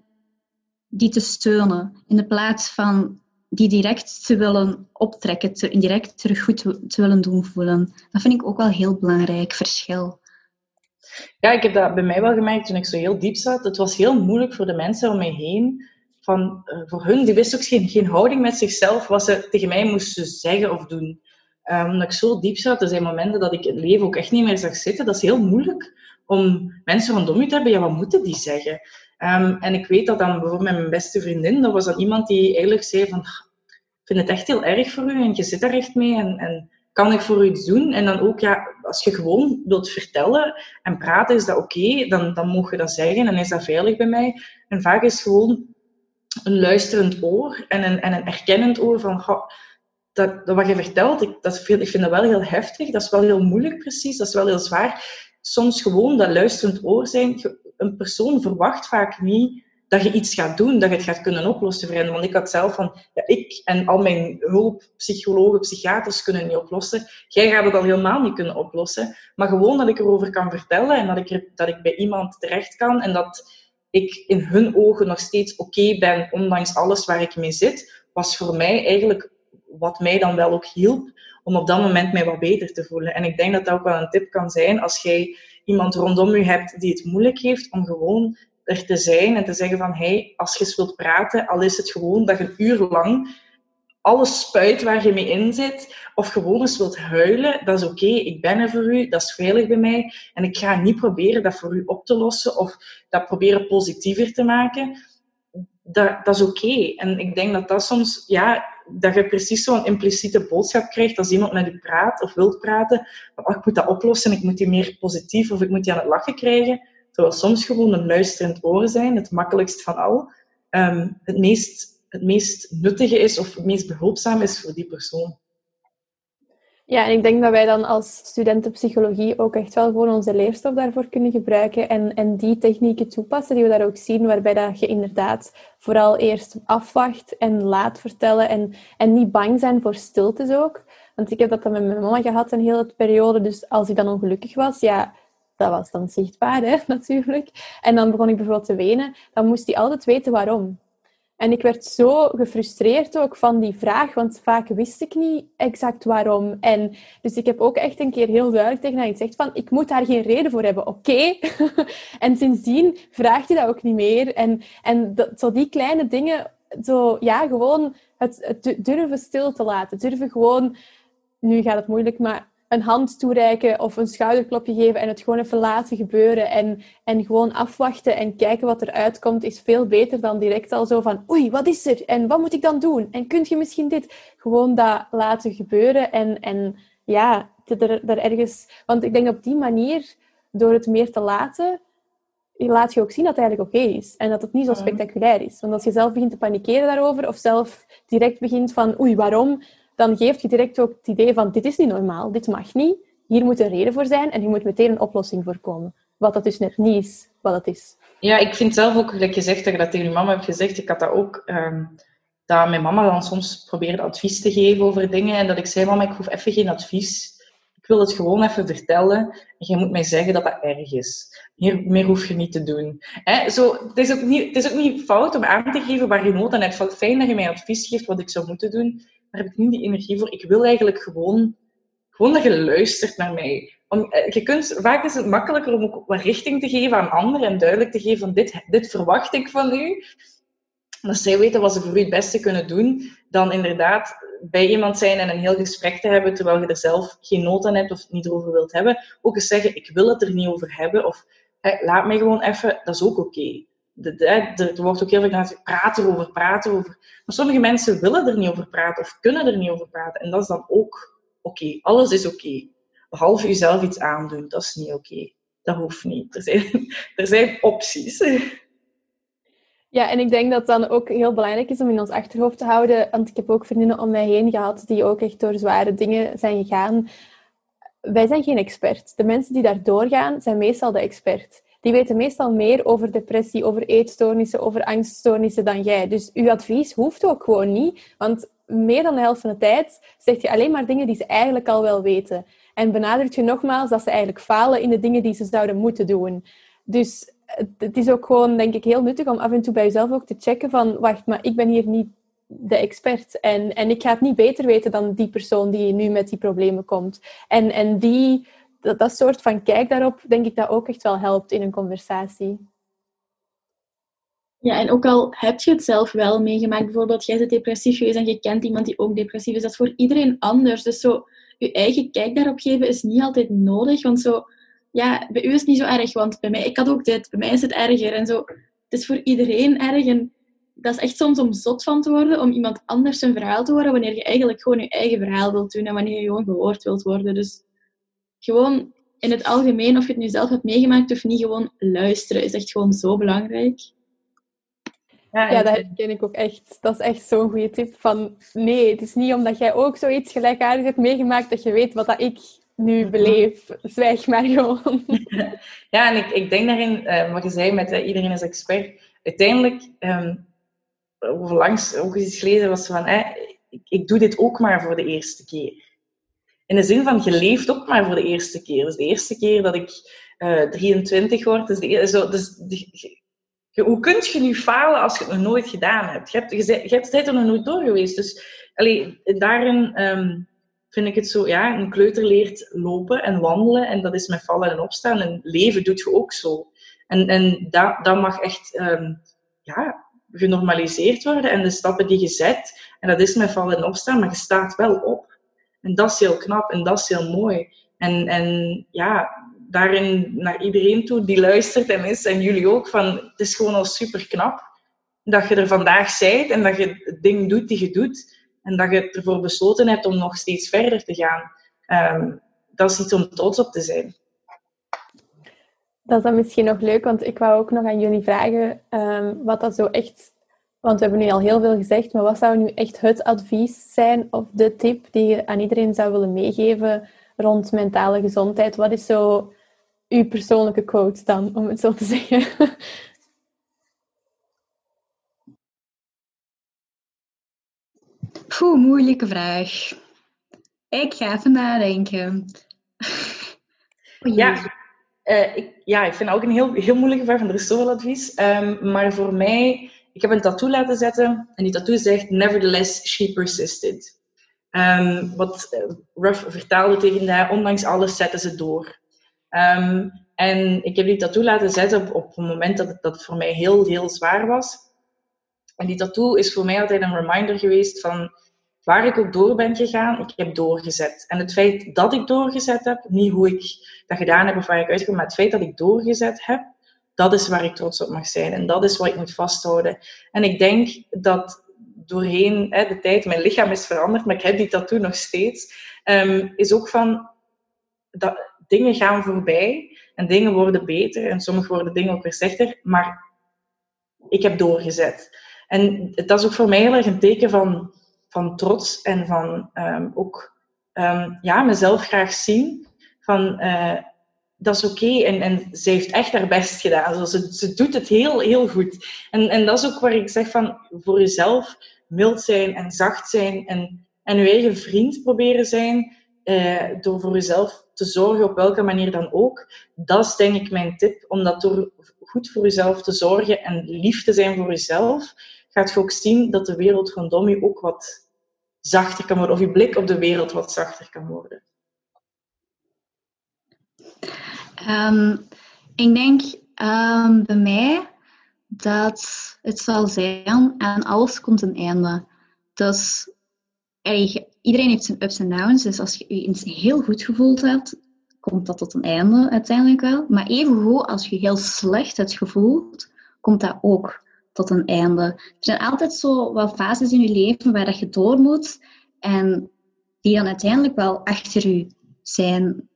die te steunen in de plaats van die direct te willen optrekken, te, direct terug goed te willen doen voelen. Dat vind ik ook wel heel belangrijk verschil. Ja, ik heb dat bij mij wel gemerkt toen ik zo heel diep zat. Het was heel moeilijk voor de mensen om mij heen. Van, uh, voor hun, die wisten ook geen, geen houding met zichzelf, wat ze tegen mij moesten zeggen of doen. Um, omdat ik zo diep zat, er zijn momenten dat ik het leven ook echt niet meer zag zitten. Dat is heel moeilijk om mensen rondom je te hebben. Ja, wat moeten die zeggen? Um, en ik weet dat dan bijvoorbeeld met mijn beste vriendin, dat was dan iemand die eigenlijk zei van, ik vind het echt heel erg voor u en je zit daar echt mee en, en kan ik voor u iets doen? En dan ook, ja, als je gewoon wilt vertellen en praten, is dat oké, dan, dan mag je dat zeggen en is dat veilig bij mij. En vaak is gewoon een luisterend oor en een, en een erkennend oor van, dat, dat wat je vertelt, ik, dat ik vind dat wel heel heftig, dat is wel heel moeilijk precies, dat is wel heel zwaar. Soms gewoon dat luisterend oor zijn, een persoon verwacht vaak niet dat je iets gaat doen, dat je het gaat kunnen oplossen voor. Want ik had zelf van, ja, ik en al mijn hulppsychologen, psychiaters kunnen niet oplossen. Jij gaat het al helemaal niet kunnen oplossen. Maar gewoon dat ik erover kan vertellen en dat ik, er, dat ik bij iemand terecht kan en dat ik in hun ogen nog steeds oké ben, ondanks alles waar ik mee zit, was voor mij eigenlijk wat mij dan wel ook hielp om op dat moment mij wat beter te voelen. En ik denk dat dat ook wel een tip kan zijn als jij iemand rondom je hebt die het moeilijk heeft, om gewoon er te zijn en te zeggen van, hey, als je eens wilt praten, al is het gewoon dat je een uur lang alles spuit waar je mee in zit, of gewoon eens wilt huilen, dat is oké. Ik ben er voor u, dat is veilig bij mij. En ik ga niet proberen dat voor u op te lossen of dat proberen positiever te maken. Dat, dat is oké. En ik denk dat dat soms, ja, dat je precies zo'n impliciete boodschap krijgt als iemand met u praat of wilt praten. oh, ik moet dat oplossen, ik moet die meer positief of ik moet die aan het lachen krijgen. Terwijl soms gewoon een luisterend oor zijn, het makkelijkst van al, ehm, het, meest, het meest nuttige is of het meest behulpzaam is voor die persoon. Ja, en ik denk dat wij dan als studenten psychologie ook echt wel gewoon onze leerstof daarvoor kunnen gebruiken en, en die technieken toepassen die we daar ook zien, waarbij dat je inderdaad vooral eerst afwacht en laat vertellen en, en niet bang zijn voor stiltes ook. Want ik heb dat dan met mijn mama gehad een hele periode, dus als ik dan ongelukkig was, ja, dat was dan zichtbaar, hè, natuurlijk. En dan begon ik bijvoorbeeld te wenen. Dan moest hij altijd weten waarom. En ik werd zo gefrustreerd ook van die vraag, want vaak wist ik niet exact waarom. En dus ik heb ook echt een keer heel duidelijk tegen hem gezegd van, ik moet daar geen reden voor hebben, oké? en sindsdien vraagt hij dat ook niet meer. En, en dat, zo die kleine dingen, zo, ja, gewoon het durven stil te laten. Durven gewoon, nu gaat het moeilijk, maar een hand toereiken of een schouderklopje geven en het gewoon even laten gebeuren. En, en gewoon afwachten en kijken wat er uitkomt is veel beter dan direct al zo van oei, wat is er? En wat moet ik dan doen? En kun je misschien dit? Gewoon dat laten gebeuren en, en ja, er, er ergens... Want ik denk op die manier, door het meer te laten, laat je ook zien dat het eigenlijk oké is. En dat het niet zo spectaculair is. Want als je zelf begint te panikeren daarover of zelf direct begint van oei, waarom? Dan geeft je direct ook het idee van dit is niet normaal, dit mag niet, hier moet een reden voor zijn en je moet meteen een oplossing voor komen. Wat dat dus net niet is, wat het is. Ja, ik vind zelf ook, je zegt dat je dat tegen je mama hebt gezegd, ik had dat ook... Um, dat mijn mama dan soms probeerde advies te geven over dingen. En dat ik zei, mama, ik hoef even geen advies. Ik wil het gewoon even vertellen. En jij moet mij zeggen dat dat erg is. Meer, meer hoef je niet te doen. Zo, het, is ook niet, het is ook niet fout om aan te geven waar je nood aan hebt. Fijn dat je mij advies geeft wat ik zou moeten doen. Daar heb ik niet die energie voor. Ik wil eigenlijk gewoon, gewoon dat je luistert naar mij. Om, eh, je kunt, vaak is het makkelijker om ook wat richting te geven aan anderen en duidelijk te geven van dit, dit verwacht ik van u dat zij weten wat ze voor u het beste kunnen doen, dan inderdaad bij iemand zijn en een heel gesprek te hebben terwijl je er zelf geen nood aan hebt of het niet over wilt hebben. Ook eens zeggen, ik wil het er niet over hebben of laat mij gewoon even, dat is ook oké. Er wordt ook heel veel praten over, praten over. Maar sommige mensen willen er niet over praten of kunnen er niet over praten. En dat is dan ook oké. Alles is oké. Behalve jezelf iets aandoen, dat is niet oké. Dat hoeft niet. Er zijn, er zijn opties. Ja, en ik denk dat het dan ook heel belangrijk is om in ons achterhoofd te houden. Want ik heb ook vriendinnen om mij heen gehad die ook echt door zware dingen zijn gegaan. Wij zijn geen expert. De mensen die daar doorgaan, zijn meestal de expert. Die weten meestal meer over depressie, over eetstoornissen, over angststoornissen dan jij. Dus uw advies hoeft ook gewoon niet. Want meer dan de helft van de tijd zegt je alleen maar dingen die ze eigenlijk al wel weten. En benadrukt je nogmaals dat ze eigenlijk falen in de dingen die ze zouden moeten doen. Dus het is ook gewoon, denk ik, heel nuttig om af en toe bij jezelf ook te checken van, wacht, maar ik ben hier niet de expert en, en ik ga het niet beter weten dan die persoon die nu met die problemen komt. En, en die, dat, dat soort van kijk daarop, denk ik dat ook echt wel helpt in een conversatie. Ja, en ook al heb je het zelf wel meegemaakt, bijvoorbeeld jij bent depressief geweest en je kent iemand die ook depressief is, dat is voor iedereen anders. Dus zo, je eigen kijk daarop geven is niet altijd nodig, want zo, ja, bij u is het niet zo erg, want bij mij, ik had ook dit, bij mij is het erger en zo. Het is voor iedereen erg en dat is echt soms om zot van te worden, om iemand anders zijn verhaal te horen, wanneer je eigenlijk gewoon je eigen verhaal wilt doen en wanneer je gewoon gehoord wilt worden. Dus gewoon in het algemeen, of je het nu zelf hebt meegemaakt of niet, gewoon luisteren is echt gewoon zo belangrijk. Ja, ja, dat ken ik ook echt. Dat is echt zo'n goede tip. Van nee, het is niet omdat jij ook zoiets gelijkaardigs hebt meegemaakt dat je weet wat dat ik nu mhm. beleef. Zwijg maar gewoon. Ja, en ik, ik denk daarin, uh, wat je zei met uh, iedereen is expert. Uiteindelijk, um, langs ook eens gelezen was van, eh, ik, ik doe dit ook maar voor de eerste keer. In de zin van, je leeft ook maar voor de eerste keer. Dus de eerste keer dat ik uh, 23 word, dus, de, zo, dus je, hoe kun je nu falen als je het nog nooit gedaan hebt? Je hebt, je, je hebt er nog nooit door geweest. Dus allee, daarin um, vind ik het zo, ja, een kleuter leert lopen en wandelen en dat is met vallen en opstaan. En leven doet je ook zo. En, en dat, mag echt um, ja, genormaliseerd worden en de stappen die je zet, en dat is met vallen en opstaan, maar je staat wel op. En dat is heel knap en dat is heel mooi. En, en ja, daarin naar iedereen toe die luistert en is, en jullie ook, van het is gewoon al super knap dat je er vandaag zijt en dat je het ding doet die je doet. En dat je ervoor besloten hebt om nog steeds verder te gaan. Um, dat is iets om trots op te zijn. Dat is dan misschien nog leuk, want ik wou ook nog aan jullie vragen um, wat dat zo echt... Want we hebben nu al heel veel gezegd, maar wat zou nu echt het advies zijn of de tip die je aan iedereen zou willen meegeven rond mentale gezondheid? Wat is zo uw persoonlijke quote dan, om het zo te zeggen? Poeh, moeilijke vraag. Ik ga even nadenken. ja, uh, ik, ja, ik vind het ook een heel, heel moeilijke vraag, want er is zoveel advies. Um, maar voor mij, ik heb een tattoo laten zetten en die tattoo zegt Nevertheless, she persisted. Um, wat uh, Ruff vertaalde tegen haar, ondanks alles zetten ze door. Um, en ik heb die tattoo laten zetten op, op een moment dat het, dat het voor mij heel, heel zwaar was. En die tattoo is voor mij altijd een reminder geweest van waar ik ook door ben gegaan, ik heb doorgezet. En het feit dat ik doorgezet heb, niet hoe ik dat gedaan heb of waar ik uitkom, maar het feit dat ik doorgezet heb, dat is waar ik trots op mag zijn. En dat is wat ik moet vasthouden. En ik denk dat doorheen hè, de tijd, mijn lichaam is veranderd, maar ik heb die tattoo nog steeds, um, is ook van, dat, dingen gaan voorbij en dingen worden beter en sommige worden dingen ook weer slechter, maar ik heb doorgezet. En dat is ook voor mij heel erg een teken van, van trots en van um, ook um, ja, mezelf graag zien. Van, uh, dat is oké en, en ze heeft echt haar best gedaan. Ze, ze doet het heel, heel goed. En, en dat is ook waar ik zeg van voor jezelf mild zijn en zacht zijn en, en je eigen vriend proberen zijn, eh, door voor jezelf te zorgen, op welke manier dan ook. Dat is denk ik mijn tip, omdat door goed voor jezelf te zorgen en lief te zijn voor jezelf, gaat je ook zien dat de wereld rondom je ook wat zachter kan worden, of je blik op de wereld wat zachter kan worden. Ehm, ik denk um, bij mij dat het zal zijn, aan alles komt een einde. Dus iedereen heeft zijn ups en downs, dus als je eens heel goed gevoeld hebt, komt dat tot een einde uiteindelijk wel. Maar evengoed, als je heel slecht hebt gevoeld, komt dat ook tot een einde. Er zijn altijd zo wel fases in je leven waar dat je door moet en die dan uiteindelijk wel achter je zijn.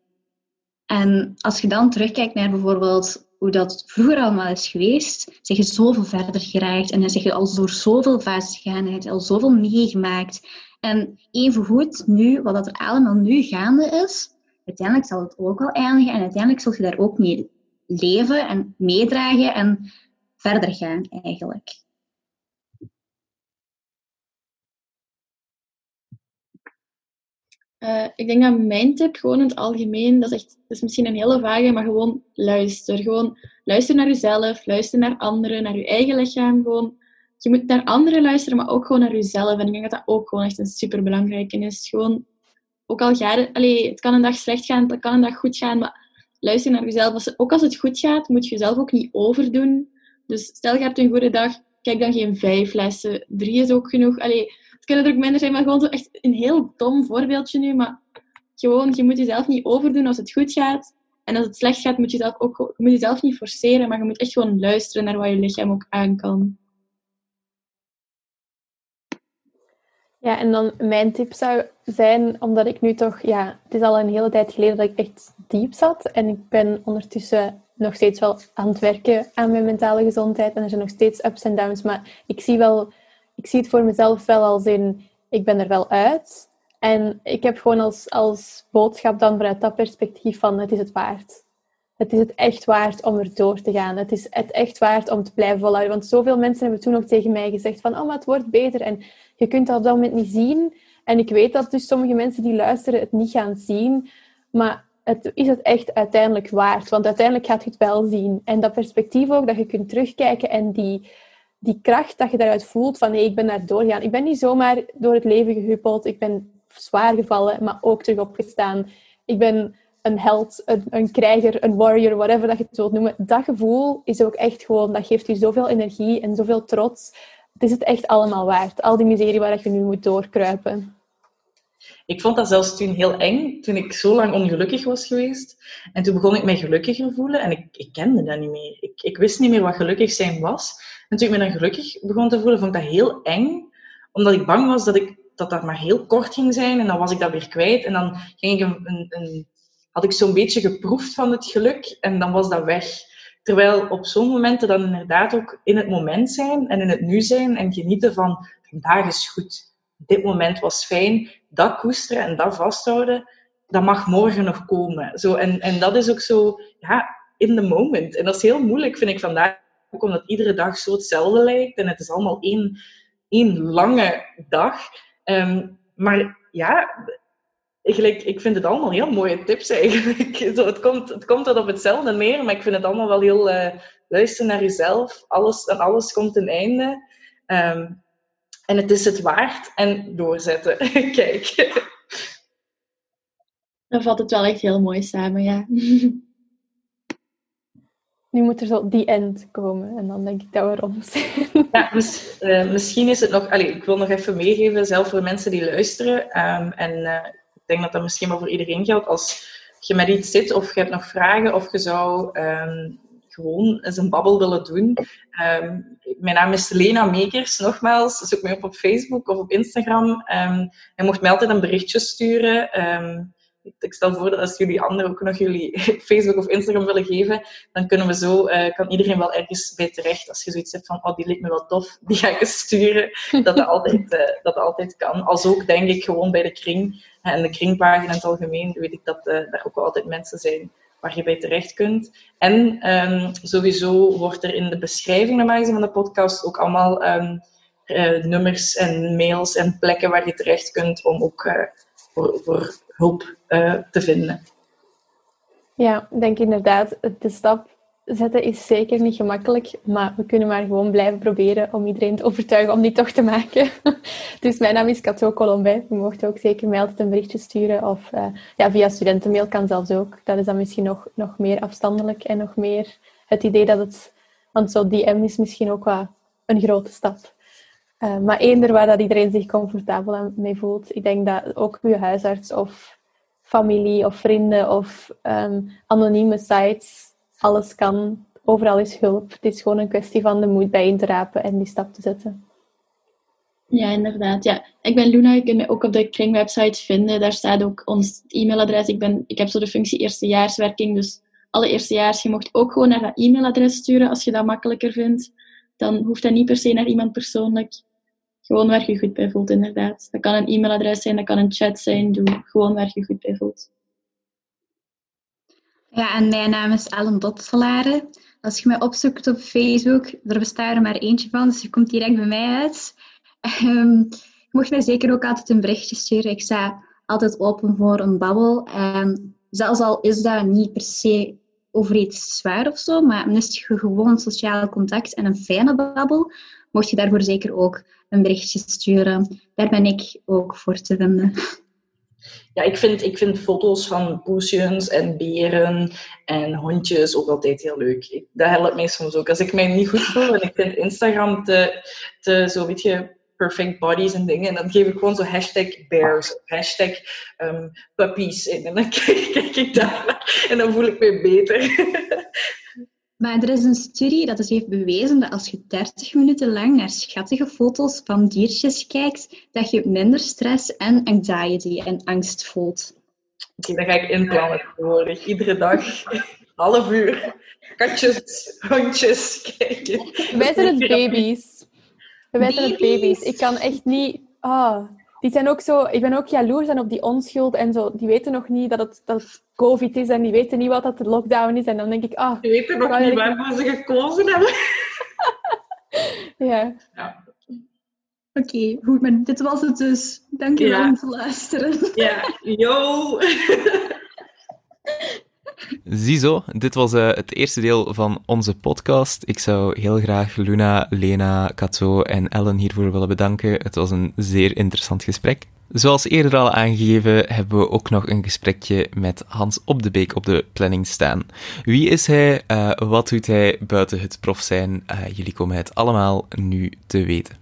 En als je dan terugkijkt naar bijvoorbeeld hoe dat vroeger allemaal is geweest, zeg je zoveel verder geraakt en dan zeg je al door zoveel fases gegaan, je hebt al zoveel meegemaakt. En evengoed nu, wat dat er allemaal nu gaande is, uiteindelijk zal het ook wel eindigen en uiteindelijk zul je daar ook mee leven en meedragen en verder gaan eigenlijk. Uh, ik denk dat mijn tip gewoon in het algemeen, dat is, echt, dat is misschien een hele vage, maar gewoon luister. Gewoon luister naar jezelf, luister naar anderen, naar je eigen lichaam. Gewoon, je moet naar anderen luisteren, maar ook gewoon naar jezelf. En ik denk dat dat ook gewoon echt een superbelangrijke is. Gewoon, ook al gaat het, het kan een dag slecht gaan, het kan een dag goed gaan, maar luister naar jezelf. Als, ook als het goed gaat, moet je jezelf ook niet overdoen. Dus stel je hebt een goede dag, kijk dan geen vijf lessen. Drie is ook genoeg. Allee, kunnen er ook minder zijn, maar gewoon zo echt een heel dom voorbeeldje nu. Maar gewoon, je moet jezelf niet overdoen als het goed gaat. En als het slecht gaat, moet je zelf ook moet jezelf niet forceren, maar je moet echt gewoon luisteren naar wat je lichaam ook aan kan. Ja, en dan mijn tip zou zijn, omdat ik nu toch, ja, het is al een hele tijd geleden dat ik echt diep zat. En ik ben ondertussen nog steeds wel aan het werken aan mijn mentale gezondheid. En er zijn nog steeds ups en downs. Maar ik zie wel ik zie het voor mezelf wel als in, ik ben er wel uit. En ik heb gewoon als, als boodschap dan vanuit dat perspectief van, het is het waard. Het is het echt waard om er door te gaan. Het is het echt waard om te blijven volhouden. Want zoveel mensen hebben toen ook tegen mij gezegd van, oh, het wordt beter. En je kunt dat op dat moment niet zien. En ik weet dat dus sommige mensen die luisteren het niet gaan zien. Maar het is het echt uiteindelijk waard. Want uiteindelijk gaat je het wel zien. En dat perspectief ook, dat je kunt terugkijken en die, die kracht dat je daaruit voelt van hé, ik ben daar doorgaan. Ik ben niet zomaar door het leven gehuppeld. Ik ben zwaar gevallen, maar ook terug opgestaan. Ik ben een held, een, een krijger, een warrior, whatever dat je het wilt noemen. Dat gevoel is ook echt gewoon, dat geeft je zoveel energie en zoveel trots. Het is het echt allemaal waard. Al die miserie waar je nu moet doorkruipen. Ik vond dat zelfs toen heel eng, toen ik zo lang ongelukkig was geweest. En toen begon ik mij gelukkiger voelen en ik, ik kende dat niet meer. Ik, ik wist niet meer wat gelukkig zijn was. En toen ik me dan gelukkig begon te voelen, vond ik dat heel eng. Omdat ik bang was dat, ik, dat dat maar heel kort ging zijn en dan was ik dat weer kwijt. En dan ging ik een, een, had ik zo'n beetje geproefd van het geluk en dan was dat weg. Terwijl op zo'n momenten dan inderdaad ook in het moment zijn en in het nu zijn en genieten van vandaag is goed. Dit moment was fijn. Dat koesteren en dat vasthouden, dat mag morgen nog komen. Zo, en, en dat is ook zo, ja, in the moment. En dat is heel moeilijk, vind ik vandaag ook omdat iedere dag zo hetzelfde lijkt en het is allemaal één, één lange dag. Um, maar ja, eigenlijk, ik vind het allemaal heel mooie tips eigenlijk. Zo, het, komt, het komt op hetzelfde neer, maar ik vind het allemaal wel heel uh, luister naar jezelf. Alles, en alles komt een einde. Um, en het is het waard en doorzetten. Kijk. Dan valt het wel echt heel mooi samen, ja. Nu moet er zo die end komen en dan denk ik dat we rond zijn. Ja, uh, misschien is het nog... Allez, ik wil nog even meegeven, zelf voor mensen die luisteren. Um, en uh, ik denk dat dat misschien wel voor iedereen geldt. Als je met iets zit of je hebt nog vragen of je zou um, gewoon eens een babbel willen doen. Um, mijn naam is Lena Mekers, nogmaals. Zoek mij op op Facebook of op Instagram. Je mocht mij altijd een berichtje sturen ik stel voor dat als jullie anderen ook nog jullie Facebook of Instagram willen geven, dan kunnen we zo, uh, kan iedereen wel ergens bij terecht. Als je zoiets hebt van, oh, die lijkt me wel tof, die ga ik sturen. Dat dat altijd, uh, dat altijd kan. Als ook, denk ik, gewoon bij de kring en de kringpagina in het algemeen, weet ik dat uh, daar ook altijd mensen zijn waar je bij terecht kunt. En um, sowieso wordt er in de beschrijving normaal van de podcast ook allemaal um, nummers en mails en plekken waar je terecht kunt om ook voor, voor hulp te vinden. Ja, ik denk inderdaad, de stap zetten is zeker niet gemakkelijk, maar we kunnen maar gewoon blijven proberen om iedereen te overtuigen om die toch te maken. dus mijn naam is Cato Colombij. Je mocht ook zeker mij altijd een berichtje sturen of uh, ja, via studentenmail kan zelfs ook. Dat is dan misschien nog, nog meer afstandelijk en nog meer het idee dat het... Want zo DM is misschien ook wel een grote stap. Uh, maar eender waar dat iedereen zich comfortabel mee voelt. Ik denk dat ook uw huisarts of familie of vrienden of um, anonieme sites alles kan, overal is hulp. Het is gewoon een kwestie van de moed bij in te rapen en die stap te zetten. Ja, inderdaad. Ja. Ik ben Luna, je kunt me ook op de Kring-website vinden. Daar staat ook ons e-mailadres. Ik, ben, ik heb zo de functie eerstejaarswerking, dus alle eerstejaars, je mocht ook gewoon naar dat e-mailadres sturen als je dat makkelijker vindt. Dan hoeft dat niet per se naar iemand persoonlijk. Gewoon waar je goed bij voelt, inderdaad. Dat kan een e-mailadres zijn, dat kan een chat zijn. Doe gewoon waar je goed bij voelt. Ja, en mijn naam is Ellen Dotselare. Als je mij opzoekt op Facebook, er bestaat er maar eentje van, dus je komt direct bij mij uit. Um, je mocht mij zeker ook altijd een berichtje sturen. Ik sta altijd open voor een babbel. En zelfs al is dat niet per se over iets zwaar of zo, maar mist je gewoon sociaal contact en een fijne babbel, mocht je daarvoor zeker ook een berichtje sturen. Daar ben ik ook voor te vinden ja, ik vind, ik vind foto's van poesjes en beren en hondjes ook altijd heel leuk. dat helpt mij soms ook. Als ik mij niet goed voel en ik vind Instagram te, te zo weet je, perfect bodies en dingen. En dan geef ik gewoon zo hashtag bears, hashtag um, puppies in. En dan kijk, kijk ik daar en dan voel ik me beter. Maar er is een studie dat dus heeft bewezen dat als je 30 minuten lang naar schattige foto's van diertjes kijkt, dat je minder stress en anxiety en angst voelt. Oké, okay, dan ga ik inplannen tegenwoordig. Iedere dag, half uur. Katjes, hondjes kijken. Wij zijn het baby's. Wij zijn het baby's. Ik kan echt niet... Oh, die zijn ook zo... Ik ben ook jaloers op die onschuld en zo. Die weten nog niet dat het, dat het COVID is en die weten niet wat dat de lockdown is. En dan denk ik, ah... Die weten nog niet waarvoor ze gekozen hebben. ja. ja. Oké, goed, maar dit was het dus. Dank je wel om te luisteren. Ja, yo! Ziezo, dit was uh, het eerste deel van onze podcast. Ik zou heel graag Luna, Lena, Kato en Ellen hiervoor willen bedanken. Het was een zeer interessant gesprek. Zoals eerder al aangegeven, hebben we ook nog een gesprekje met Hans Op de Beek op de planning staan. Wie is hij? Uh, wat doet hij buiten het prof zijn? Uh, jullie komen het allemaal nu te weten.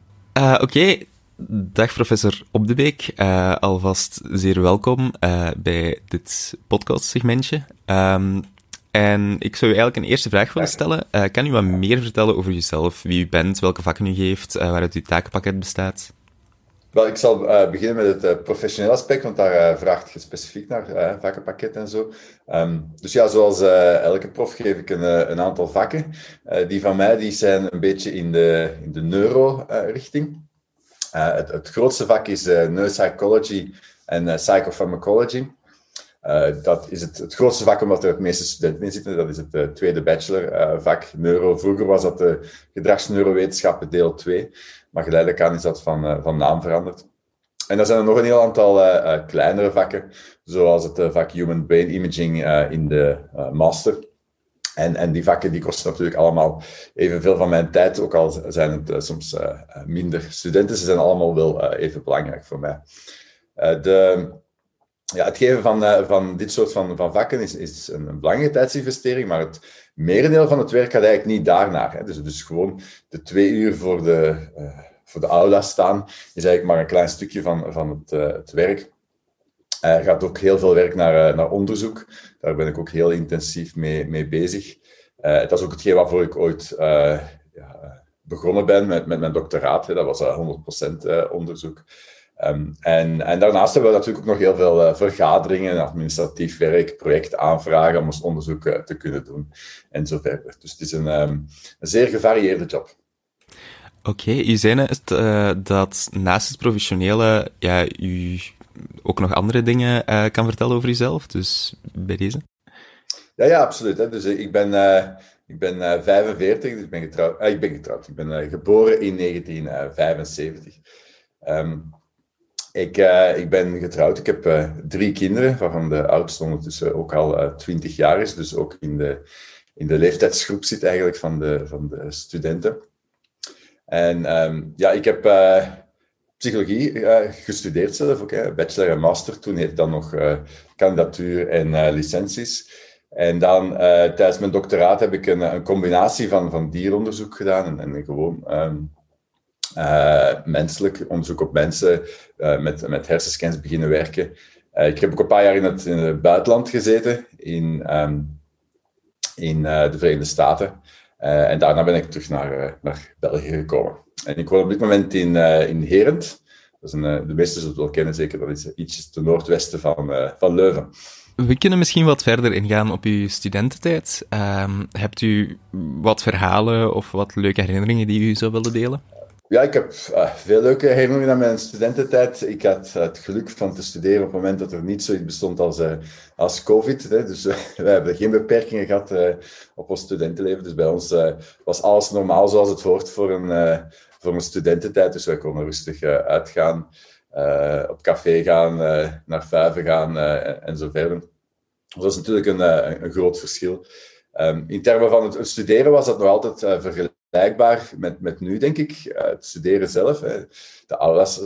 Oké. Dag professor Op de Beek, uh, alvast zeer welkom uh, bij dit podcastsegmentje. Um, en ik zou u eigenlijk een eerste vraag willen stellen. Uh, kan u wat meer vertellen over uzelf, wie u bent, welke vakken u geeft, waaruit uw takenpakket bestaat? Wel, ik zal beginnen met het professionele aspect, want daar vraagt je specifiek naar, vakkenpakket en zo. Um, dus ja, zoals elke prof geef ik een, een aantal vakken. die van mij die zijn een beetje in de, in de neuro-richting. Uh, het, het, grootste vak is uh, neuropsychology en uh, psychopharmacology. dat is het, het, grootste vak omdat er het meeste studenten in zitten. Dat is het tweede bachelorvak neuro. Vroeger was dat de gedragsneurowetenschappen deel 2, maar geleidelijk aan is dat van, van naam veranderd. En dan zijn er nog een heel aantal kleinere vakken, zoals het vak Human Brain Imaging in de master. En, en die vakken die kosten natuurlijk allemaal evenveel van mijn tijd, ook al zijn het uh, soms uh, minder studenten. Ze zijn allemaal wel uh, even belangrijk voor mij. de, ja, het geven van, van dit soort van, van vakken is, is een, een, belangrijke tijdsinvestering, maar het merendeel van het werk gaat eigenlijk niet daarnaar. Hè. Dus, dus gewoon de twee uur voor de, voor de aula staan is eigenlijk maar een klein stukje van, van het, het werk. Er gaat ook heel veel werk naar, naar onderzoek. Daar ben ik ook heel intensief mee, mee bezig. Dat is ook hetgeen waarvoor ik ooit uh, ja, begonnen ben met, met mijn doctoraat. Dat was uh, 100% uh, onderzoek. Um, en, en, daarnaast hebben we natuurlijk ook nog heel veel vergaderingen, administratief werk, projectaanvragen om ons onderzoek te kunnen doen en zo verder. Dus het is een, um, een zeer gevarieerde job. Oké, okay, u zei dat naast het professionele ja, u ook nog andere dingen uh, kan vertellen over jezelf. Dus bij deze. Ja, ja absoluut. Dus eh, ik ben, uh, Ik ben uh, 45, dus ik ben getrouwd. Uh, ik ben getrouwd. Ik ben uh, geboren in 1975. Um, ik, ik ben getrouwd. Ik heb drie kinderen, waarvan de oudste ondertussen ook al 20 jaar is. Dus ook in de, in de leeftijdsgroep zit eigenlijk van de, van de studenten. En um, ja, ik heb psychologie gestudeerd zelf ook, bachelor en master. Toen heette dat nog kandidatuur en licenties. En dan uh, tijdens mijn doctoraat heb ik een, combinatie van, van dieronderzoek gedaan en, en gewoon uh, menselijk onderzoek op mensen uh, met, met hersenscans beginnen werken. ik heb ook een paar jaar in het, buitenland gezeten, in, um, in de Verenigde Staten. En daarna ben ik terug naar, naar België gekomen. En ik woon op dit moment in, in Herent. Dat is een, de meesten zullen het wel kennen, zeker. Dat is ietsjes ten noordwesten van, van Leuven. We kunnen misschien wat verder ingaan op uw studententijd. Uh, hebt u wat verhalen of wat leuke herinneringen die u zou willen delen? Ja, ik heb uh, veel leuke herinneringen aan mijn studententijd. Ik had het geluk van te studeren op het moment dat er niet zoiets bestond als, uh, als COVID. Hè. Dus uh, wij hebben geen beperkingen gehad op ons studentenleven. Dus bij ons was alles normaal zoals het hoort voor een, voor een studententijd. Dus wij konden rustig uitgaan. Uh, op café gaan, uh, naar vijven gaan uh, en zo verder. Dus dat is natuurlijk een, een groot verschil. Um, in termen van het, studeren was dat nog altijd vergelijkbaar met, met nu, denk ik. het studeren zelf. Hè. De aulas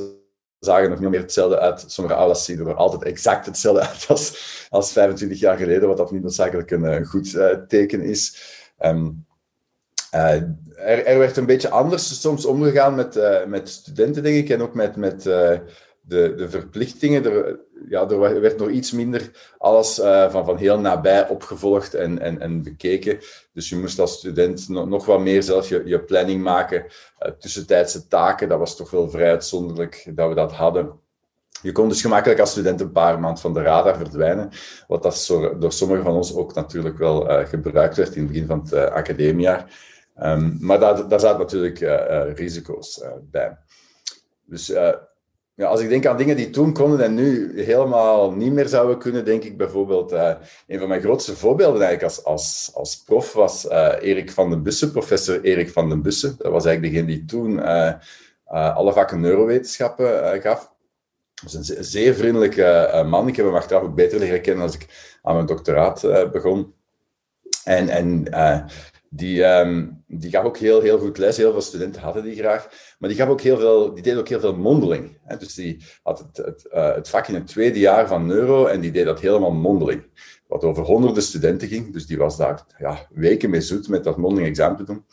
zagen nog niet meer hetzelfde uit. Sommige aulas zien er altijd exact hetzelfde uit als, als 25 jaar geleden, wat dat niet noodzakelijk een, een goed teken is. Uh, er, er, werd een beetje anders soms omgegaan met, met studenten, denk ik, en ook met, met de, de verplichtingen. Er, ja, er werd nog iets minder alles van, van heel nabij opgevolgd en, en, en bekeken. Dus je moest als student nog, wat meer zelf je, je planning maken. tussentijdse taken, dat was toch wel vrij uitzonderlijk dat we dat hadden. Je kon dus gemakkelijk als student een paar maanden van de radar verdwijnen, wat dat door sommigen van ons ook natuurlijk wel gebruikt werd in het begin van het academiejaar. Um, maar daar, daar zaten natuurlijk uh, uh, risico's uh, bij. Dus ja, als ik denk aan dingen die toen konden en nu helemaal niet meer zouden kunnen, denk ik bijvoorbeeld, een van mijn grootste voorbeelden eigenlijk als, als, als prof was Erik van den Bussen, professor Erik van den Bussen. Dat was eigenlijk degene die toen alle vakken neurowetenschappen gaf. Dat is een zeer vriendelijke man. Ik heb hem achteraf ook beter leren kennen als ik aan mijn doctoraat begon. En, en die, um, die gaf ook heel, heel goed les. Heel veel studenten hadden die graag. Maar die, gaf ook heel veel, die deed ook heel veel mondeling. Hè. Dus die had het, het, uh, het vak in het tweede jaar van neuro en die deed dat helemaal mondeling. Wat over honderden studenten ging. Dus die was daar ja, weken mee zoet met dat mondeling examen te doen.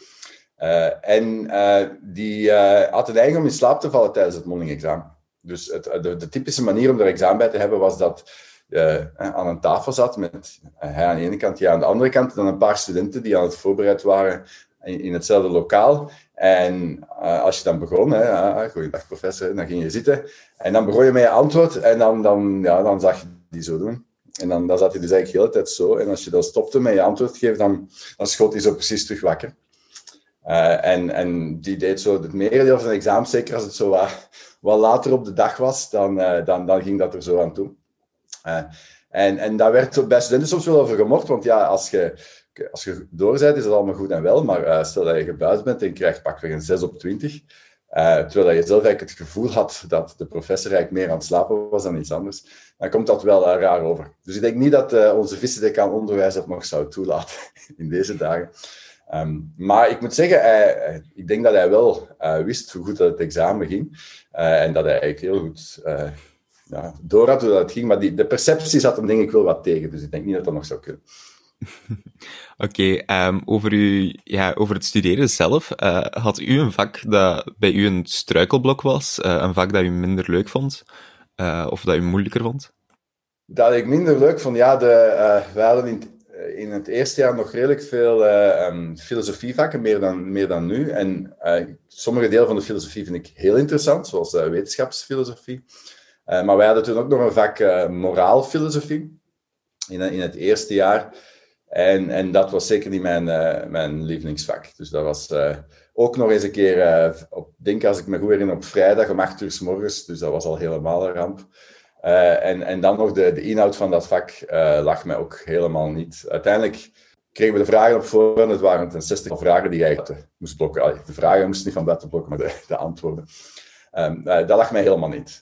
Uh, en uh, die had het eigen om in slaap te vallen tijdens het mondeling examen. Dus het, de, de typische manier om er examen bij te hebben was dat uh, aan een tafel zat met hij aan de ene kant, jij aan de andere kant, dan een paar studenten die aan het voorbereid waren in, hetzelfde lokaal. En als je dan begon, hè, uh, goeiedag professor, dan ging je zitten. En dan begon je met je antwoord en dan, dan, ja, dan zag je die zo doen. En dan, dan zat hij dus eigenlijk de hele tijd zo. En als je dan stopte met je antwoord geven, dan, dan schoot hij zo precies terug wakker. En, en die deed zo het merendeel van het examen, zeker als het zo wat, wat later op de dag was, dan, dan, dan ging dat er zo aan toe. Uh, en, en daar werd bij studenten soms wel over gemocht, want ja, als je, als je doorzet, is dat allemaal goed en wel, maar uh, stel dat je gebuisd bent en krijgt pakweg een 6 op 20, uh, terwijl je zelf eigenlijk het gevoel had dat de professor eigenlijk meer aan het slapen was dan iets anders, dan komt dat wel raar over. Dus ik denk niet dat onze vice-decaan onderwijs dat nog zou toelaten in deze dagen. Um, maar ik moet zeggen, ik denk dat hij wel wist hoe goed dat het examen ging en dat hij eigenlijk heel goed ja, door had hoe dat ging. Maar die, de perceptie zat hem denk ik wel wat tegen. Dus ik denk niet dat dat nog zou kunnen. Oké, okay, um, over, ja, over het studeren zelf. Uh, had u een vak dat bij u een struikelblok was? Uh, een vak dat u minder leuk vond? Uh, of dat u moeilijker vond? Dat ik minder leuk vond? Ja, de, wij hadden in, in het eerste jaar nog redelijk veel um, filosofievakken, meer dan, meer dan nu. En sommige delen van de filosofie vind ik heel interessant, zoals wetenschapsfilosofie. Uh, maar wij hadden toen ook nog een vak uh, moraalfilosofie in, in het eerste jaar. En, en dat was zeker niet mijn, mijn lievelingsvak. Dus dat was ook nog eens een keer, op, denk als ik me goed herinner, op vrijdag om acht uur s morgens. Dus dat was al helemaal een ramp. en, en dan nog de, de inhoud van dat vak lag mij ook helemaal niet. Uiteindelijk kregen we de vragen op voorhand. Het waren ten 60 vragen die jij moest blokken. De vragen moesten niet van buiten blokken, maar de, de antwoorden. Um, dat lag mij helemaal niet.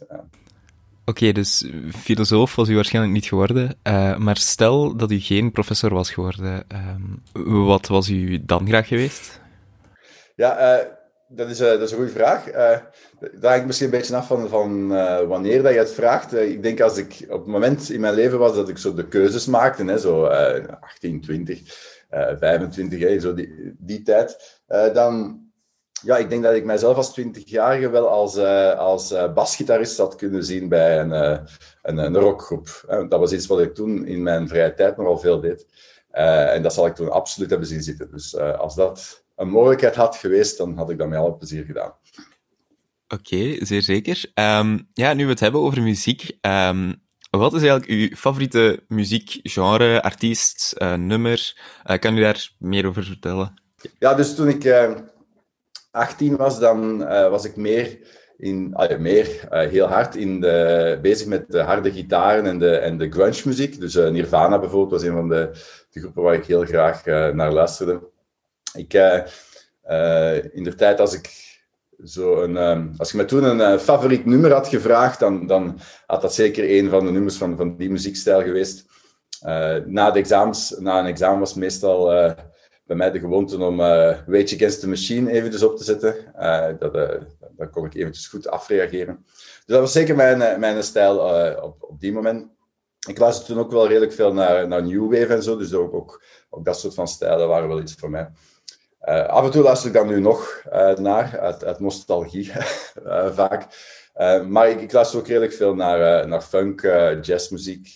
Oké, dus filosoof was u waarschijnlijk niet geworden. Uh, maar stel dat u geen professor was geworden, um, wat was u dan graag geweest? Ja, uh, dat, is, uh, dat is een goede vraag. dat hangt misschien een beetje af van, van wanneer dat je het vraagt. ik denk als ik op het moment in mijn leven was dat ik zo de keuzes maakte, hè, zo 18, 20, 25, hè, zo die, die tijd, dan ja, ik denk dat ik mijzelf als 20-jarige wel als, uh, als uh, basgitarist had kunnen zien bij een, uh, een, een, rockgroep. Dat was iets wat ik toen in mijn vrije tijd nogal veel deed. en dat zal ik toen absoluut hebben zien zitten. Dus als dat een mogelijkheid had geweest, dan had ik dat met alle plezier gedaan. Oké, zeer zeker. Um, ja, nu we het hebben over muziek. Um, wat is eigenlijk uw favoriete muziekgenre, artiest, nummer? kan u daar meer over vertellen? Ja, dus toen ik 18 was, dan uh, was ik meer, in, meer uh, heel hard in de, bezig met de harde gitaren en de, en de grunge muziek. Dus eh, Nirvana bijvoorbeeld was een van de, de groepen waar ik heel graag naar luisterde. Ik, in de tijd als ik zo een, um, als je me toen een favoriet nummer had gevraagd, dan, dan had dat zeker een van de nummers van, van die muziekstijl geweest. na, de examens, na een examen was meestal bij mij de gewoonte om uh, Rage Against the Machine eventjes op te zetten. Uh, dat, uh, dan kon ik eventjes goed afreageren. Dus dat was zeker mijn, mijn stijl op, op die moment. Ik luisterde toen ook wel redelijk veel naar, naar New Wave en zo, dus ook, ook, ook dat soort van stijlen waren wel iets voor mij. af en toe luister ik dan nu nog naar, uit, uit nostalgie vaak. maar ik, ik, luister ook redelijk veel naar, naar funk, jazzmuziek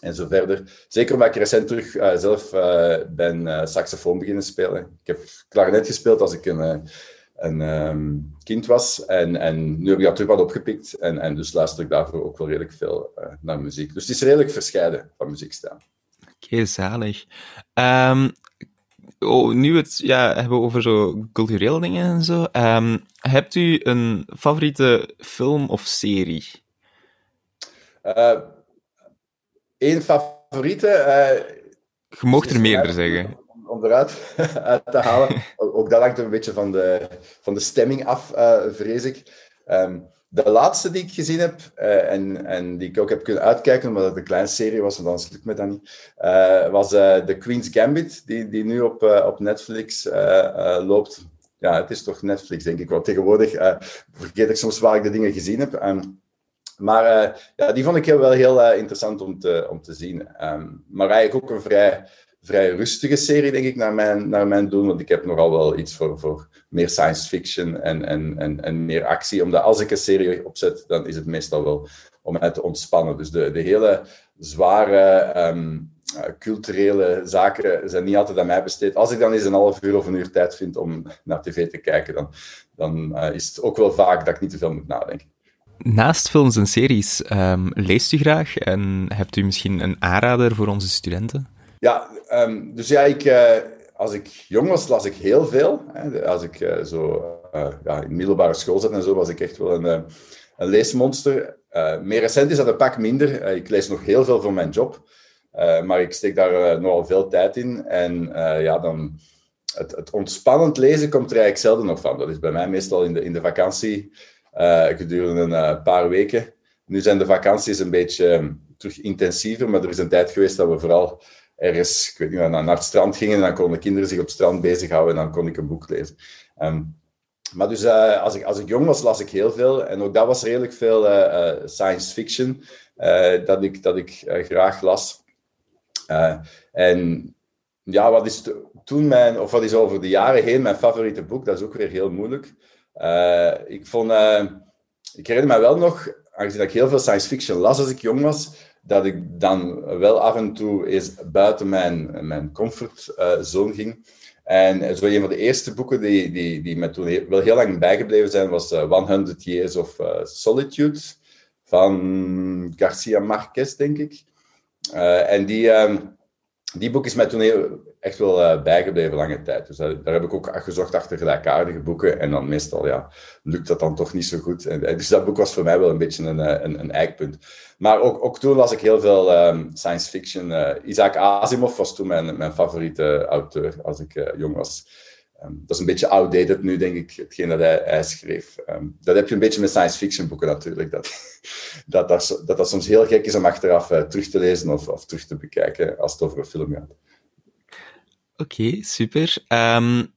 en zo verder. Zeker omdat ik recent terug uh, zelf uh, ben uh, saxofoon beginnen spelen. Ik heb klarinet gespeeld als ik een, een um, kind was. En, en nu heb ik dat terug wat opgepikt. En, en dus luister ik daarvoor ook wel redelijk veel naar muziek. Dus het is redelijk verscheiden van muziekstijl. Oké, okay, zalig. Um, oh, nu het ja, hebben over zo culturele dingen en zo. Um, hebt u een favoriete film of serie? Eén favoriete. Uh, je mocht er meerdere zeggen. Om eruit uit te halen. ook dat hangt een beetje van de, van de stemming af, uh, vrees ik. Um, de laatste die ik gezien heb, uh, en, en die ik ook heb kunnen uitkijken, omdat het een kleine serie was, want anders lukt me dat niet, was The Queen's Gambit, die, die nu op, op Netflix loopt. Ja, het is toch Netflix, denk ik wel tegenwoordig. vergeet ik soms waar ik de dingen gezien heb. Um, maar uh, ja, die vond ik heel, wel heel uh, interessant om te, om te zien. Um, maar eigenlijk ook een vrij, vrij rustige serie, denk ik, naar mijn, naar mijn doen. Want ik heb nogal wel iets voor, voor meer science fiction en, en, en, meer actie. Omdat als ik een serie opzet, dan is het meestal wel om mij te ontspannen. Dus de, de hele zware um, culturele zaken zijn niet altijd aan mij besteed. Als ik dan eens een half uur of een uur tijd vind om naar tv te kijken, dan, dan uh, is het ook wel vaak dat ik niet te veel moet nadenken. Naast films en series, um, leest u graag en hebt u misschien een aanrader voor onze studenten? Ja, um, dus ja, ik, uh, als ik jong was, las ik heel veel. Hè. Als ik uh, zo uh, ja, in middelbare school zat en zo, was ik echt wel een, een leesmonster. meer recent is dat een pak minder. ik lees nog heel veel voor mijn job, maar ik steek daar nogal veel tijd in. En ja, dan... Het, het ontspannend lezen komt er eigenlijk zelden nog van. Dat is bij mij meestal in de, in de vakantie gedurende een uh, paar weken. Nu zijn de vakanties een beetje um, terug intensiever, maar er is een tijd geweest dat we vooral ergens, ik weet niet, naar, het strand gingen en dan konden kinderen zich op het strand bezighouden en dan kon ik een boek lezen. Um, maar dus uh, als, ik, als ik jong was, las ik heel veel. En ook dat was redelijk veel science fiction dat ik, dat ik graag las. en ja, wat is toen mijn, of wat is over de jaren heen mijn favoriete boek? Dat is ook weer heel moeilijk. Uh, ik vond, uh, ik herinner me wel nog, aangezien ik heel veel science fiction las als ik jong was, dat ik dan wel af en toe eens buiten mijn, mijn comfortzone ging. En zo een van de eerste boeken die, die, die me toen wel heel lang bijgebleven zijn, was 100 Years of Solitude van Garcia Marquez, denk ik. en die, ehm, die boek is mij toen heel, echt wel uh, bijgebleven lange tijd. Dus daar, heb ik ook gezocht achter gelijkaardige boeken. En dan meestal ja, lukt dat dan toch niet zo goed. En, dus dat boek was voor mij wel een beetje een, een, een eikpunt. Maar ook, ook toen las ik heel veel um, science fiction. Isaac Asimov was toen mijn, mijn favoriete auteur als ik jong was. Um, dat is een beetje outdated nu, denk ik, hetgeen dat hij, schreef. Um, dat heb je een beetje met science fiction boeken natuurlijk. Dat dat, dat, dat, soms heel gek is om achteraf terug te lezen of, of terug te bekijken als het over een film gaat. Oké, super. Um,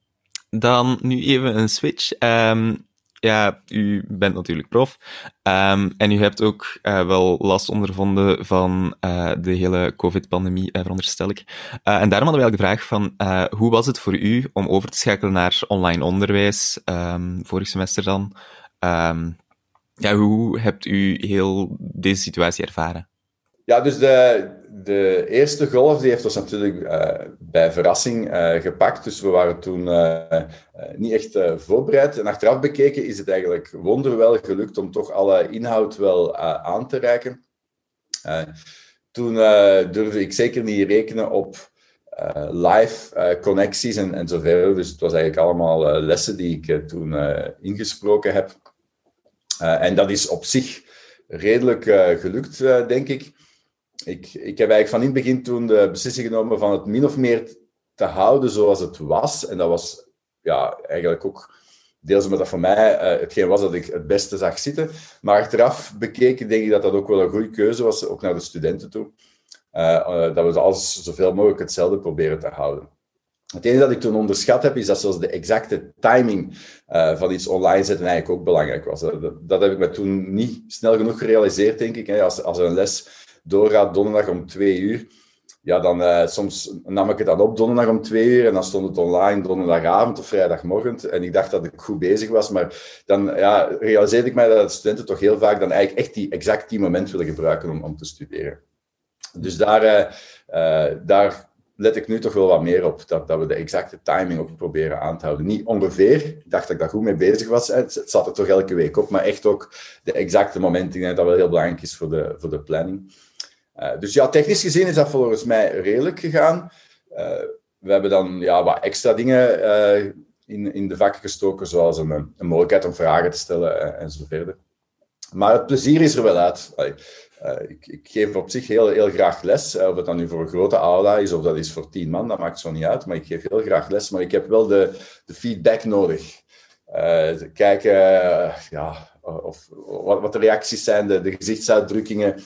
dan nu even een switch. Um, ja, u bent natuurlijk prof. Um, en u hebt ook uh, wel last ondervonden van uh, de hele COVID-pandemie, uh, veronderstel ik. en daarom hadden we eigenlijk de vraag van, hoe was het voor u om over te schakelen naar online onderwijs, vorig semester dan? Ja, hoe hebt u heel deze situatie ervaren? Ja, dus de, de eerste golf die heeft ons natuurlijk uh, bij verrassing uh, gepakt. Dus we waren toen uh, niet echt voorbereid. En achteraf bekeken is het eigenlijk wonderwel gelukt om toch alle inhoud wel aan te reiken. toen durfde ik zeker niet rekenen op live connecties en, en zover. Dus het was eigenlijk allemaal lessen die ik toen ingesproken heb. en dat is op zich redelijk gelukt, denk ik ik, ik heb eigenlijk van in het begin toen de beslissing genomen van het min of meer te houden zoals het was. En dat was ja, eigenlijk ook deels omdat dat voor mij uh, hetgeen was dat ik het beste zag zitten. Maar achteraf bekeken denk ik dat dat ook wel een goede keuze was, ook naar de studenten toe. Uh, uh, dat we alles zoveel mogelijk hetzelfde proberen te houden. Het enige dat ik toen onderschat heb, is dat zelfs de exacte timing van iets online zetten eigenlijk ook belangrijk was. Dat, heb ik me toen niet snel genoeg gerealiseerd, denk ik. Als, als een les doorgaat donderdag om twee uur, ja, dan uh, soms nam ik het dan op donderdag om twee uur en dan stond het online donderdagavond of vrijdagmorgen. En ik dacht dat ik goed bezig was, maar dan ja, realiseerde ik mij dat studenten toch heel vaak dan eigenlijk echt die, exact die moment willen gebruiken om, om te studeren. Dus daar, uh, uh, daar let ik nu toch wel wat meer op, dat, dat we de exacte timing ook proberen aan te houden. Niet ongeveer, ik dacht dat ik daar goed mee bezig was, het, zat er toch elke week op, maar echt ook de exacte momenten, denk dat wel heel belangrijk is voor de, voor de planning. Uh, dus ja, technisch gezien is dat volgens mij redelijk gegaan. Uh, we hebben dan ja, wat extra dingen uh, in, in de vakken gestoken, zoals een, een mogelijkheid om vragen te stellen en zo verder. Maar het plezier is er wel uit. Ik, ik, geef op zich heel, heel graag les. of het dan nu voor een grote aula is of dat is voor tien man, dat maakt zo niet uit. Maar ik geef heel graag les. Maar ik heb wel de, de feedback nodig. kijken ja, of, wat, de reacties zijn, de gezichtsuitdrukkingen.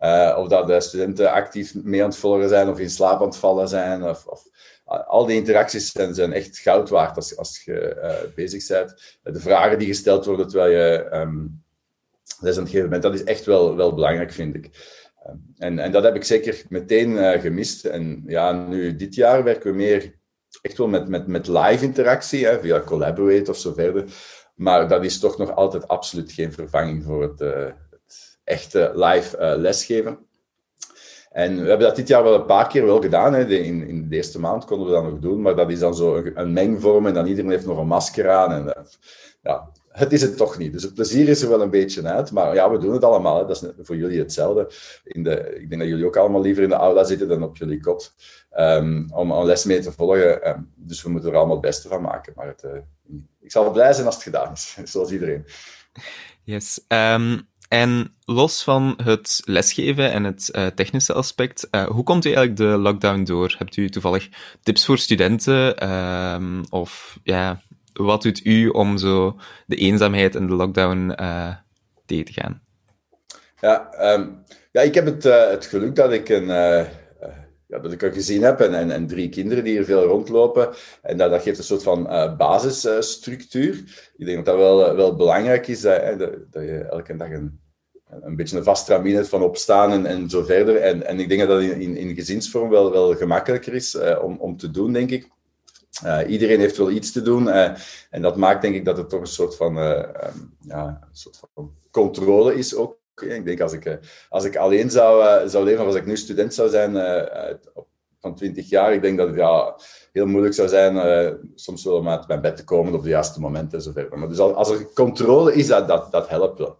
Uh, of dat de studenten actief mee aan het volgen zijn of in slaap aan het vallen zijn. Of, of al die interacties zijn, zijn, echt goud waard als, als je uh, bezig bent. De vragen die gesteld worden terwijl je um, les aan het geven bent, dat is echt wel, wel belangrijk, vind ik. Um, en, en, dat heb ik zeker meteen uh, gemist. En ja, nu dit jaar werken we meer echt wel met, met, met live interactie, hè, via Collaborate of zo verder. Maar dat is toch nog altijd absoluut geen vervanging voor het, echte live uh, lesgeven. En we hebben dat dit jaar wel een paar keer wel gedaan. Hè. in, in de eerste maand konden we dat nog doen, maar dat is dan zo een, mengvorm en dan iedereen heeft nog een masker aan. En, uh, ja, het is het toch niet. Dus het plezier is er wel een beetje uit. Maar ja, we doen het allemaal. Hè. Dat is voor jullie hetzelfde. In de, ik denk dat jullie ook allemaal liever in de aula zitten dan op jullie kot. Um, om een les mee te volgen. Um, dus we moeten er allemaal het beste van maken. Maar het, uh, ik zal blij zijn als het gedaan is. Zoals iedereen. Yes. Um, en los van het lesgeven en het uh, technische aspect, uh, hoe komt u eigenlijk de lockdown door? Hebt u toevallig tips voor studenten? Uh, of ja, wat doet u om zo de eenzaamheid en de lockdown uh, tegen te gaan? Ja, um, ja ik heb het, het geluk dat ik een ja, dat ik er gezien heb en, en, drie kinderen die er veel rondlopen. En dat, dat geeft een soort van basisstructuur. ik denk dat dat wel, wel belangrijk is, dat, dat je elke dag een, een beetje een vast tramine hebt van opstaan en, en zo verder. En, en ik denk dat dat in, in, gezinsvorm wel, wel gemakkelijker is uh, om, om te doen, denk ik. Uh, iedereen heeft wel iets te doen. Uh, en dat maakt denk ik dat het toch een soort van, um, ja, een soort van controle is ook. Ik denk als ik, als ik alleen zou, zou leven, als ik nu student zou zijn van 20 jaar, ik denk dat het ja, heel moeilijk zou zijn soms wel om uit mijn bed te komen op de juiste momenten en zo verder. Maar dus als er controle is, dat, dat, dat helpt wel.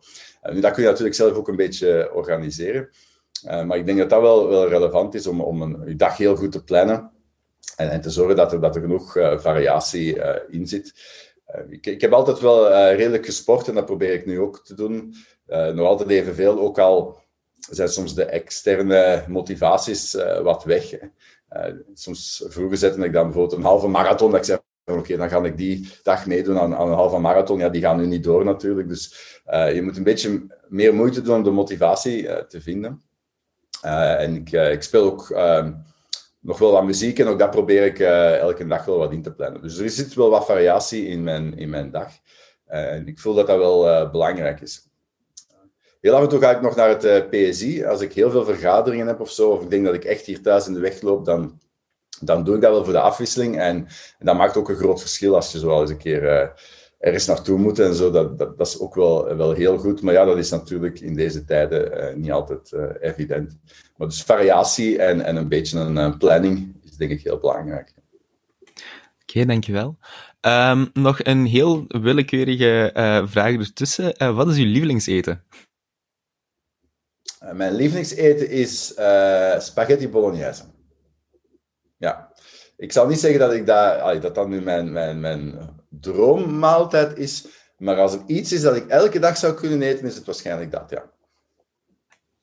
Nu, dat kun je natuurlijk zelf ook een beetje organiseren. maar ik denk dat dat wel, wel relevant is om, om een, je dag heel goed te plannen en, en te zorgen dat er, dat er genoeg variatie in zit. Ik, ik, heb altijd wel redelijk gesport en dat probeer ik nu ook te doen. nog altijd evenveel, ook al zijn soms de externe motivaties wat weg. soms vroeger zette ik dan bijvoorbeeld een halve marathon, dat ik zei, oké, dan ga ik die dag meedoen aan, aan, een halve marathon. Ja, die gaan nu niet door natuurlijk. Dus uh, je moet een beetje meer moeite doen om de motivatie uh, te vinden. Uh, en ik, ik, speel ook ehm, nog wel wat muziek en ook dat probeer ik elke dag wel wat in te plannen. Dus er zit wel wat variatie in mijn, in mijn dag. en ik voel dat dat wel belangrijk is. Heel af en toe ga ik nog naar het PSI. Als ik heel veel vergaderingen heb of zo, of ik denk dat ik echt hier thuis in de weg loop, dan dan doe ik dat wel voor de afwisseling. En, en dat maakt ook een groot verschil als je zo eens een keer uh, ergens naartoe moet en zo. Dat, dat, dat, is ook wel, wel heel goed. Maar ja, dat is natuurlijk in deze tijden uh, niet altijd uh, evident. Maar dus variatie en, en een beetje een planning is denk ik heel belangrijk. Oké, okay, dankjewel. Um, nog een heel willekeurige vraag ertussen. wat is uw lievelingseten? mijn lievelingseten is spaghetti bolognese ja. Ik zal niet zeggen dat, ik dat, dat dat nu mijn, mijn, mijn droommaaltijd is, maar als er iets is dat ik elke dag zou kunnen eten, is het waarschijnlijk dat, ja.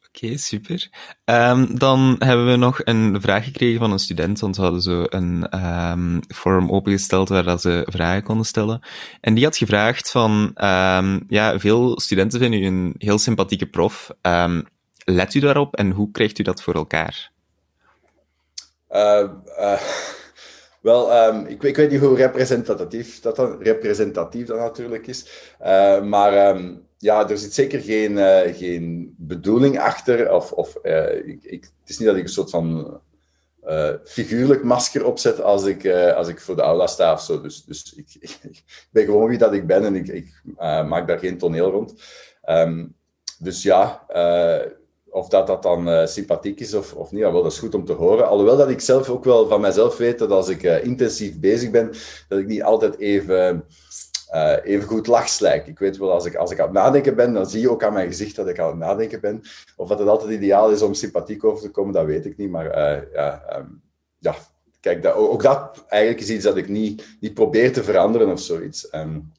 Oké, super. Um, dan hebben we nog een vraag gekregen van een student, want we hadden zo een um, forum opengesteld waar dat ze vragen konden stellen. En die had gevraagd van, um, ja, veel studenten vinden u een heel sympathieke prof. let u daarop en hoe krijgt u dat voor elkaar? Uh, uh, wel, um, ik, ik, weet niet hoe representatief dat, dan, representatief dat natuurlijk is. Uh, maar um, ja, er zit zeker geen, geen bedoeling achter. Of, of ik, ik, het is niet dat ik een soort van figuurlijk masker opzet als ik, als ik voor de aula sta of zo. Dus, dus ik, ik ben gewoon wie dat ik ben en ik, ik maak daar geen toneel rond. Um, dus ja, of dat dat dan uh, sympathiek is of, of niet, wel, dat is goed om te horen. Alhoewel dat ik zelf ook wel van mezelf weet dat als ik uh, intensief bezig ben, dat ik niet altijd even, uh, even goed lachslijk. Ik weet wel, als ik, als ik aan het nadenken ben, dan zie je ook aan mijn gezicht dat ik aan het nadenken ben. Of dat het altijd ideaal is om sympathiek over te komen, dat weet ik niet. Maar ja, um, ja, kijk, dat, ook dat eigenlijk is iets dat ik niet, niet probeer te veranderen of zoiets. Um,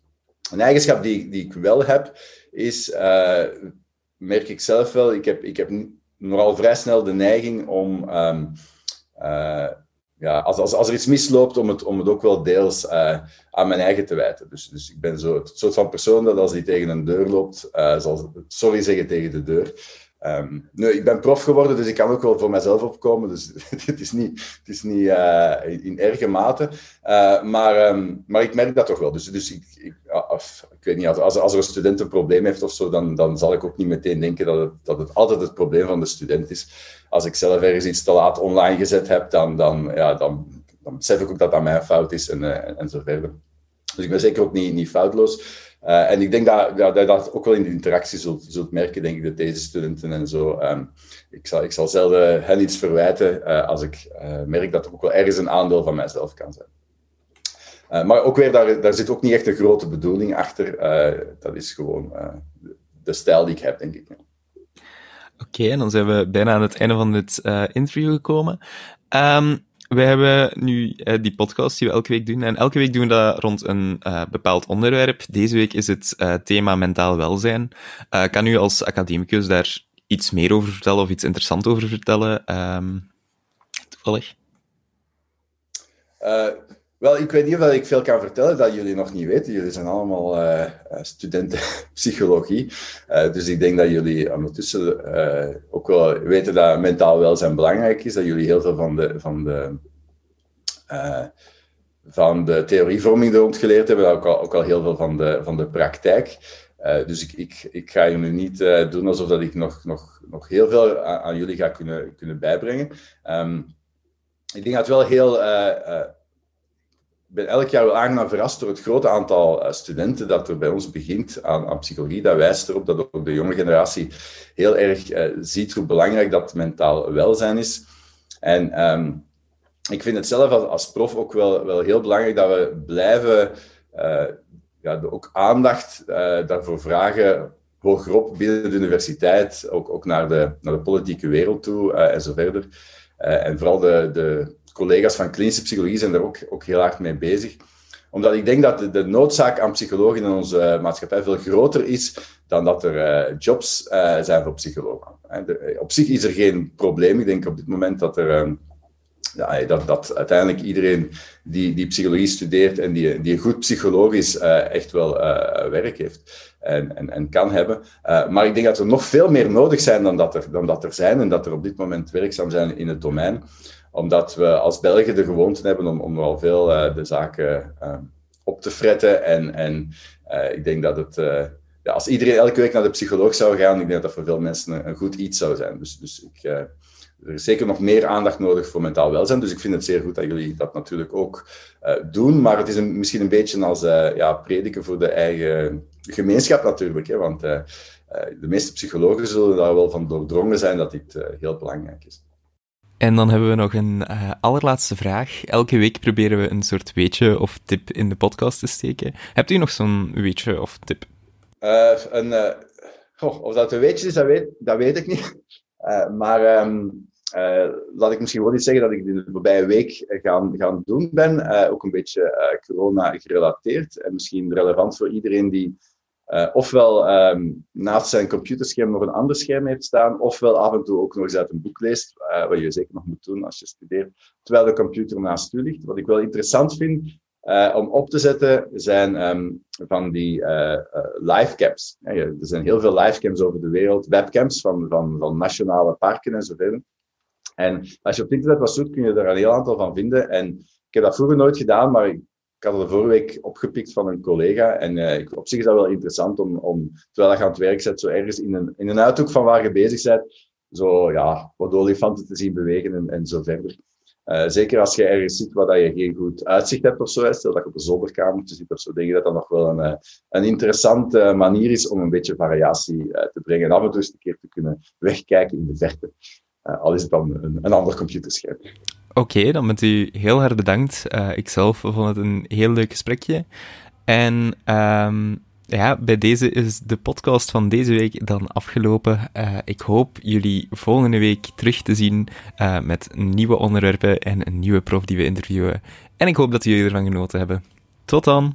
een eigenschap die, die ik wel heb, is merk ik zelf wel, ik heb, ik heb nogal vrij snel de neiging om, um, uh, ja, als, als, als er iets misloopt, om het, om het ook wel deels uh, aan mijn eigen te wijten. Dus, dus ik ben zo het soort van persoon dat als hij tegen een deur loopt, uh, zal sorry zeggen tegen de deur. Um, ik ben prof geworden, dus ik kan ook wel voor mezelf opkomen. Dus het is niet, het is niet uh, in erge mate. Uh, maar, um, maar ik merk dat toch wel. Dus, dus ik, ik, ik weet niet, als, als er een student een probleem heeft of zo, dan, dan zal ik ook niet meteen denken dat het, dat het altijd het probleem van de student is. Als ik zelf ergens iets te laat online gezet heb, dan, dan, ja, dan, dan besef ik ook dat dat mijn fout is en, uh, en zo verder. Dus ik ben zeker ook niet, niet foutloos. Uh, en ik denk dat, dat dat ook wel in de interactie zult, zult merken, denk ik, de deze studenten en zo. Um, ik, zal, ik zal zelden hen iets verwijten uh, als ik uh, merk dat er ook wel ergens een aandeel van mijzelf kan zijn. maar ook weer, daar, daar zit ook niet echt een grote bedoeling achter. dat is gewoon de stijl die ik heb, denk ik. Oké, en dan zijn we bijna aan het einde van dit interview gekomen. Um, wij hebben nu uh, die podcast die we elke week doen. En elke week doen we dat rond een uh, bepaald onderwerp. Deze week is het uh, thema mentaal welzijn. kan u als academicus daar iets meer over vertellen of iets interessants over vertellen? Um, toevallig. Wel, ik weet niet of ik veel kan vertellen dat jullie nog niet weten. Jullie zijn allemaal studenten psychologie. dus ik denk dat jullie ondertussen ook wel weten dat mentaal welzijn belangrijk is. Dat jullie heel veel van de, van de uh, van de theorievorming er rond geleerd hebben, ook al, ook al heel veel van de, van de praktijk. Uh, dus ik, ik, ik ga je nu niet uh, doen alsof dat ik nog, nog, nog heel veel aan, jullie ga kunnen, kunnen bijbrengen. Um, ik denk dat het wel heel. Ben elk jaar wel aangenaam verrast door het grote aantal studenten dat er bij ons begint aan, aan, psychologie. Dat wijst erop dat ook de jonge generatie heel erg ziet hoe belangrijk dat mentaal welzijn is. En um, ik vind het zelf als, als prof ook wel, wel heel belangrijk dat we blijven uh, ja, ook aandacht daarvoor vragen hogerop binnen de universiteit, ook, ook naar, de, naar de politieke wereld toe en zo verder. en vooral de, de collega's van klinische psychologie zijn daar ook, ook heel hard mee bezig omdat ik denk dat de, noodzaak aan psychologen in onze maatschappij veel groter is dan dat er uh, jobs uh, zijn voor psychologen. Op zich is er geen probleem. Ik denk op dit moment dat er. Um, ja, dat, dat uiteindelijk iedereen die, die psychologie studeert en die, die goed psychologisch uh, echt wel werk heeft en, en, en kan hebben. maar ik denk dat er nog veel meer nodig zijn dan dat, er, dan dat er zijn en dat er op dit moment werkzaam zijn in het domein omdat we als Belgen de gewoonte hebben om, om wel veel uh, de zaken uh, op te fretten. En, en uh, ik denk dat het, ja, als iedereen elke week naar de psycholoog zou gaan, ik denk dat dat voor veel mensen een, een goed iets zou zijn. Dus, dus ik, er is zeker nog meer aandacht nodig voor mentaal welzijn. Dus ik vind het zeer goed dat jullie dat natuurlijk ook doen. Maar het is een, misschien een beetje als ja, prediken voor de eigen gemeenschap natuurlijk. Hè, want de meeste psychologen zullen daar wel van doordrongen zijn dat dit heel belangrijk is. En dan hebben we nog een uh, allerlaatste vraag. Elke week proberen we een soort weetje of tip in de podcast te steken. Hebt u nog zo'n weetje of tip? Uh, een, oh, of dat een weetje is, dat weet, dat weet ik niet. maar um, laat ik misschien wel iets zeggen dat ik de voorbije week gaan, gaan doen ben. ook een beetje corona gerelateerd en misschien relevant voor iedereen die uh, ofwel um, naast zijn computerscherm nog een ander scherm heeft staan, ofwel af en toe ook nog eens uit een boek leest, uh, wat je zeker nog moet doen als je studeert, terwijl de computer naast u ligt. Wat ik wel interessant vind uh, om op te zetten, zijn um, van die livecams. Er zijn heel veel livecams over de wereld, webcams van, van, van nationale parken en zo verder. En als je op internet wat zoekt, kun je er een heel aantal van vinden. En ik heb dat vroeger nooit gedaan, maar ik ik had het vorige week opgepikt van een collega. En uh, op zich is dat wel interessant om, om terwijl je aan het werk zit, zo ergens in een, in een uithoek van waar je bezig bent, zo ja, wat olifanten te zien bewegen en, en zo verder. Uh, zeker als je ergens zit waar je geen goed uitzicht hebt of zo, stel dat je op een zolderkamer zit of zo, denk je dat dat nog wel een, eh, een interessante manier is om een beetje variatie te brengen en af en toe eens een keer te kunnen wegkijken in de verte. al is het dan een, een ander computerscherm. Oké, dan bent u heel erg bedankt. Uh, ik zelf vond het een heel leuk gesprekje. En um, ja, bij deze is de podcast van deze week dan afgelopen. Uh, ik hoop jullie volgende week terug te zien uh, met nieuwe onderwerpen en een nieuwe prof die we interviewen. En ik hoop dat jullie ervan genoten hebben. Tot dan!